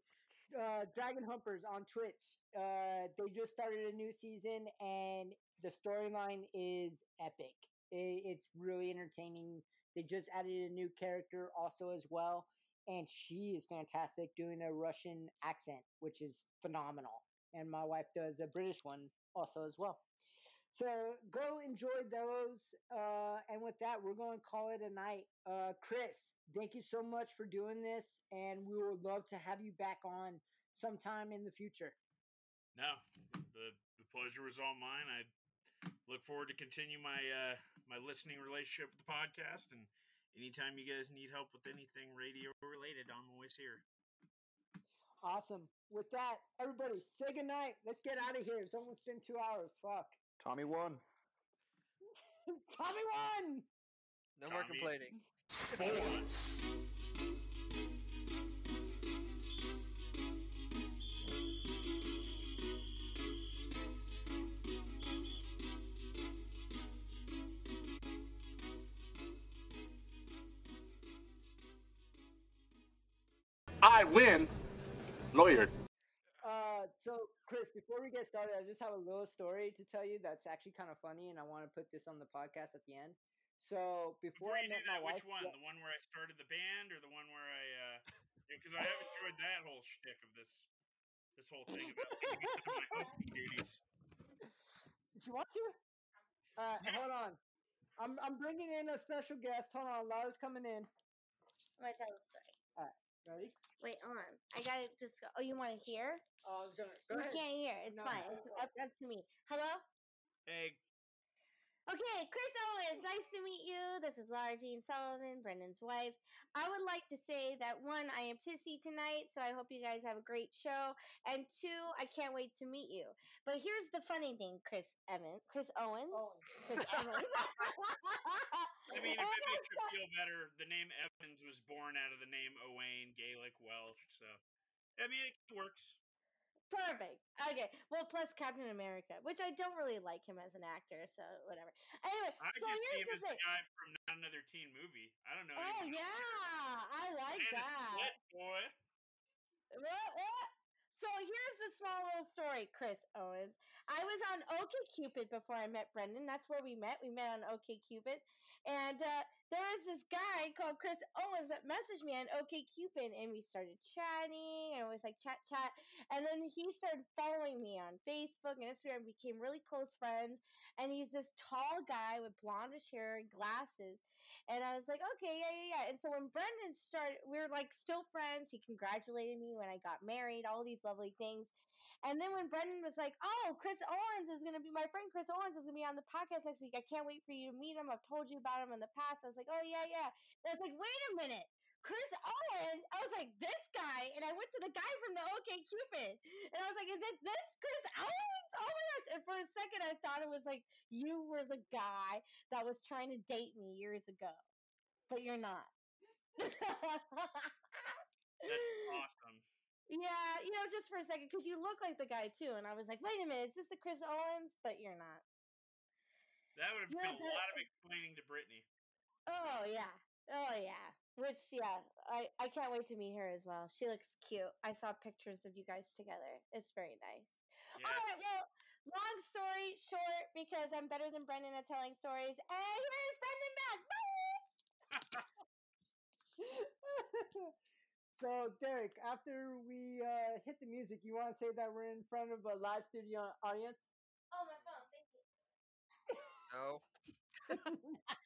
Uh, Dragon Humpers on Twitch. Uh, they just started a new season and the storyline is epic. It, it's really entertaining. They just added a new character also as well. And she is fantastic doing a Russian accent, which is phenomenal. And my wife does a British one also as well. So go enjoy those. Uh, and with that, we're going to call it a night. Uh, Chris, thank you so much for doing this. And we would love to have you back on sometime in the future. No, the the pleasure was all mine. I look forward to continue my uh, my listening relationship with the podcast, and anytime you guys need help with anything radio related, I'm always here. Awesome. With that, everybody, say goodnight. Let's get out of here. It's almost been two hours. Fuck. Tommy won. [LAUGHS] Tommy won. No more Tommy. complaining. I win. Lawyer. Uh, so Chris, before we get started, I just have a little story to tell you that's actually kind of funny, and I want to put this on the podcast at the end. So before, Before I you do met my that, wife, which one? The one where I started the band, or the one where I? Because I haven't enjoyed that whole shtick of this, this whole thing about getting my [LAUGHS] hosting duties. Did you want to? Uh, hold on. I'm I'm bringing in a special guest. Hold on, Laura's coming in. I'm gonna tell the story. Ready? Wait, hold on. I gotta just go. Oh, you want to hear? Oh, I was gonna. Go you ahead. can't hear. It's No, fine. no, It's no. up, up to me. Hello. Hey, Okay, Chris Owens, nice to meet you. This is Laura Jean Sullivan, Brendan's wife. I would like to say that one, I am pissy tonight, so I hope you guys have a great show. And two, I can't wait to meet you. But here's the funny thing, Chris Evans, Chris Owens. Oh, Chris Evans. [LAUGHS] I mean, if it oh makes you feel better, the name Evans was born out of the name Owain, Gaelic Welsh. So, I mean, it works. Perfect. Okay. Well, plus Captain America, which I don't really like him as an actor, so whatever. Anyway, I so just here's the as the thing. guy from Not Another Teen Movie. I don't know. Oh yeah, I like it's that. boy. What, what? So here's the small little story, Chris Owens. I was on OkCupid before I met Brendan. That's where we met. We met on OkCupid, and uh, there was this guy called Chris Owens that messaged me on OkCupid, and we started chatting, and it was like chat, chat, and then he started following me on Facebook and Instagram. We became really close friends, and he's this tall guy with blondish hair and glasses. And I was like, okay, yeah, yeah, yeah. And so when Brendan started, we were like still friends. He congratulated me when I got married, all these lovely things. And then when Brendan was like, oh, Chris Owens is going to be my friend, Chris Owens is going to be on the podcast next week. I can't wait for you to meet him. I've told you about him in the past. I was like, oh, yeah, yeah. And I was like, wait a minute. Chris Owens, I was like, this guy, and I went to the guy from the OK Cupid, and I was like, is it this Chris Owens? Oh my gosh! And for a second, I thought it was like you were the guy that was trying to date me years ago, but you're not. That's awesome. Yeah, you know, just for a second, because you look like the guy too, and I was like, wait a minute, is this the Chris Owens? But you're not. That would have You're been a lot of explaining to Brittany. Oh yeah, oh yeah. Which yeah, I I can't wait to meet her as well. She looks cute. I saw pictures of you guys together. It's very nice. Yeah. All right, well, long story short, because I'm better than Brendan at telling stories. And here's Brendan back. [LAUGHS] [LAUGHS] so Derek, after we uh, hit the music, you want to say that we're in front of a live studio audience? Oh my phone, thank you. No. [LAUGHS]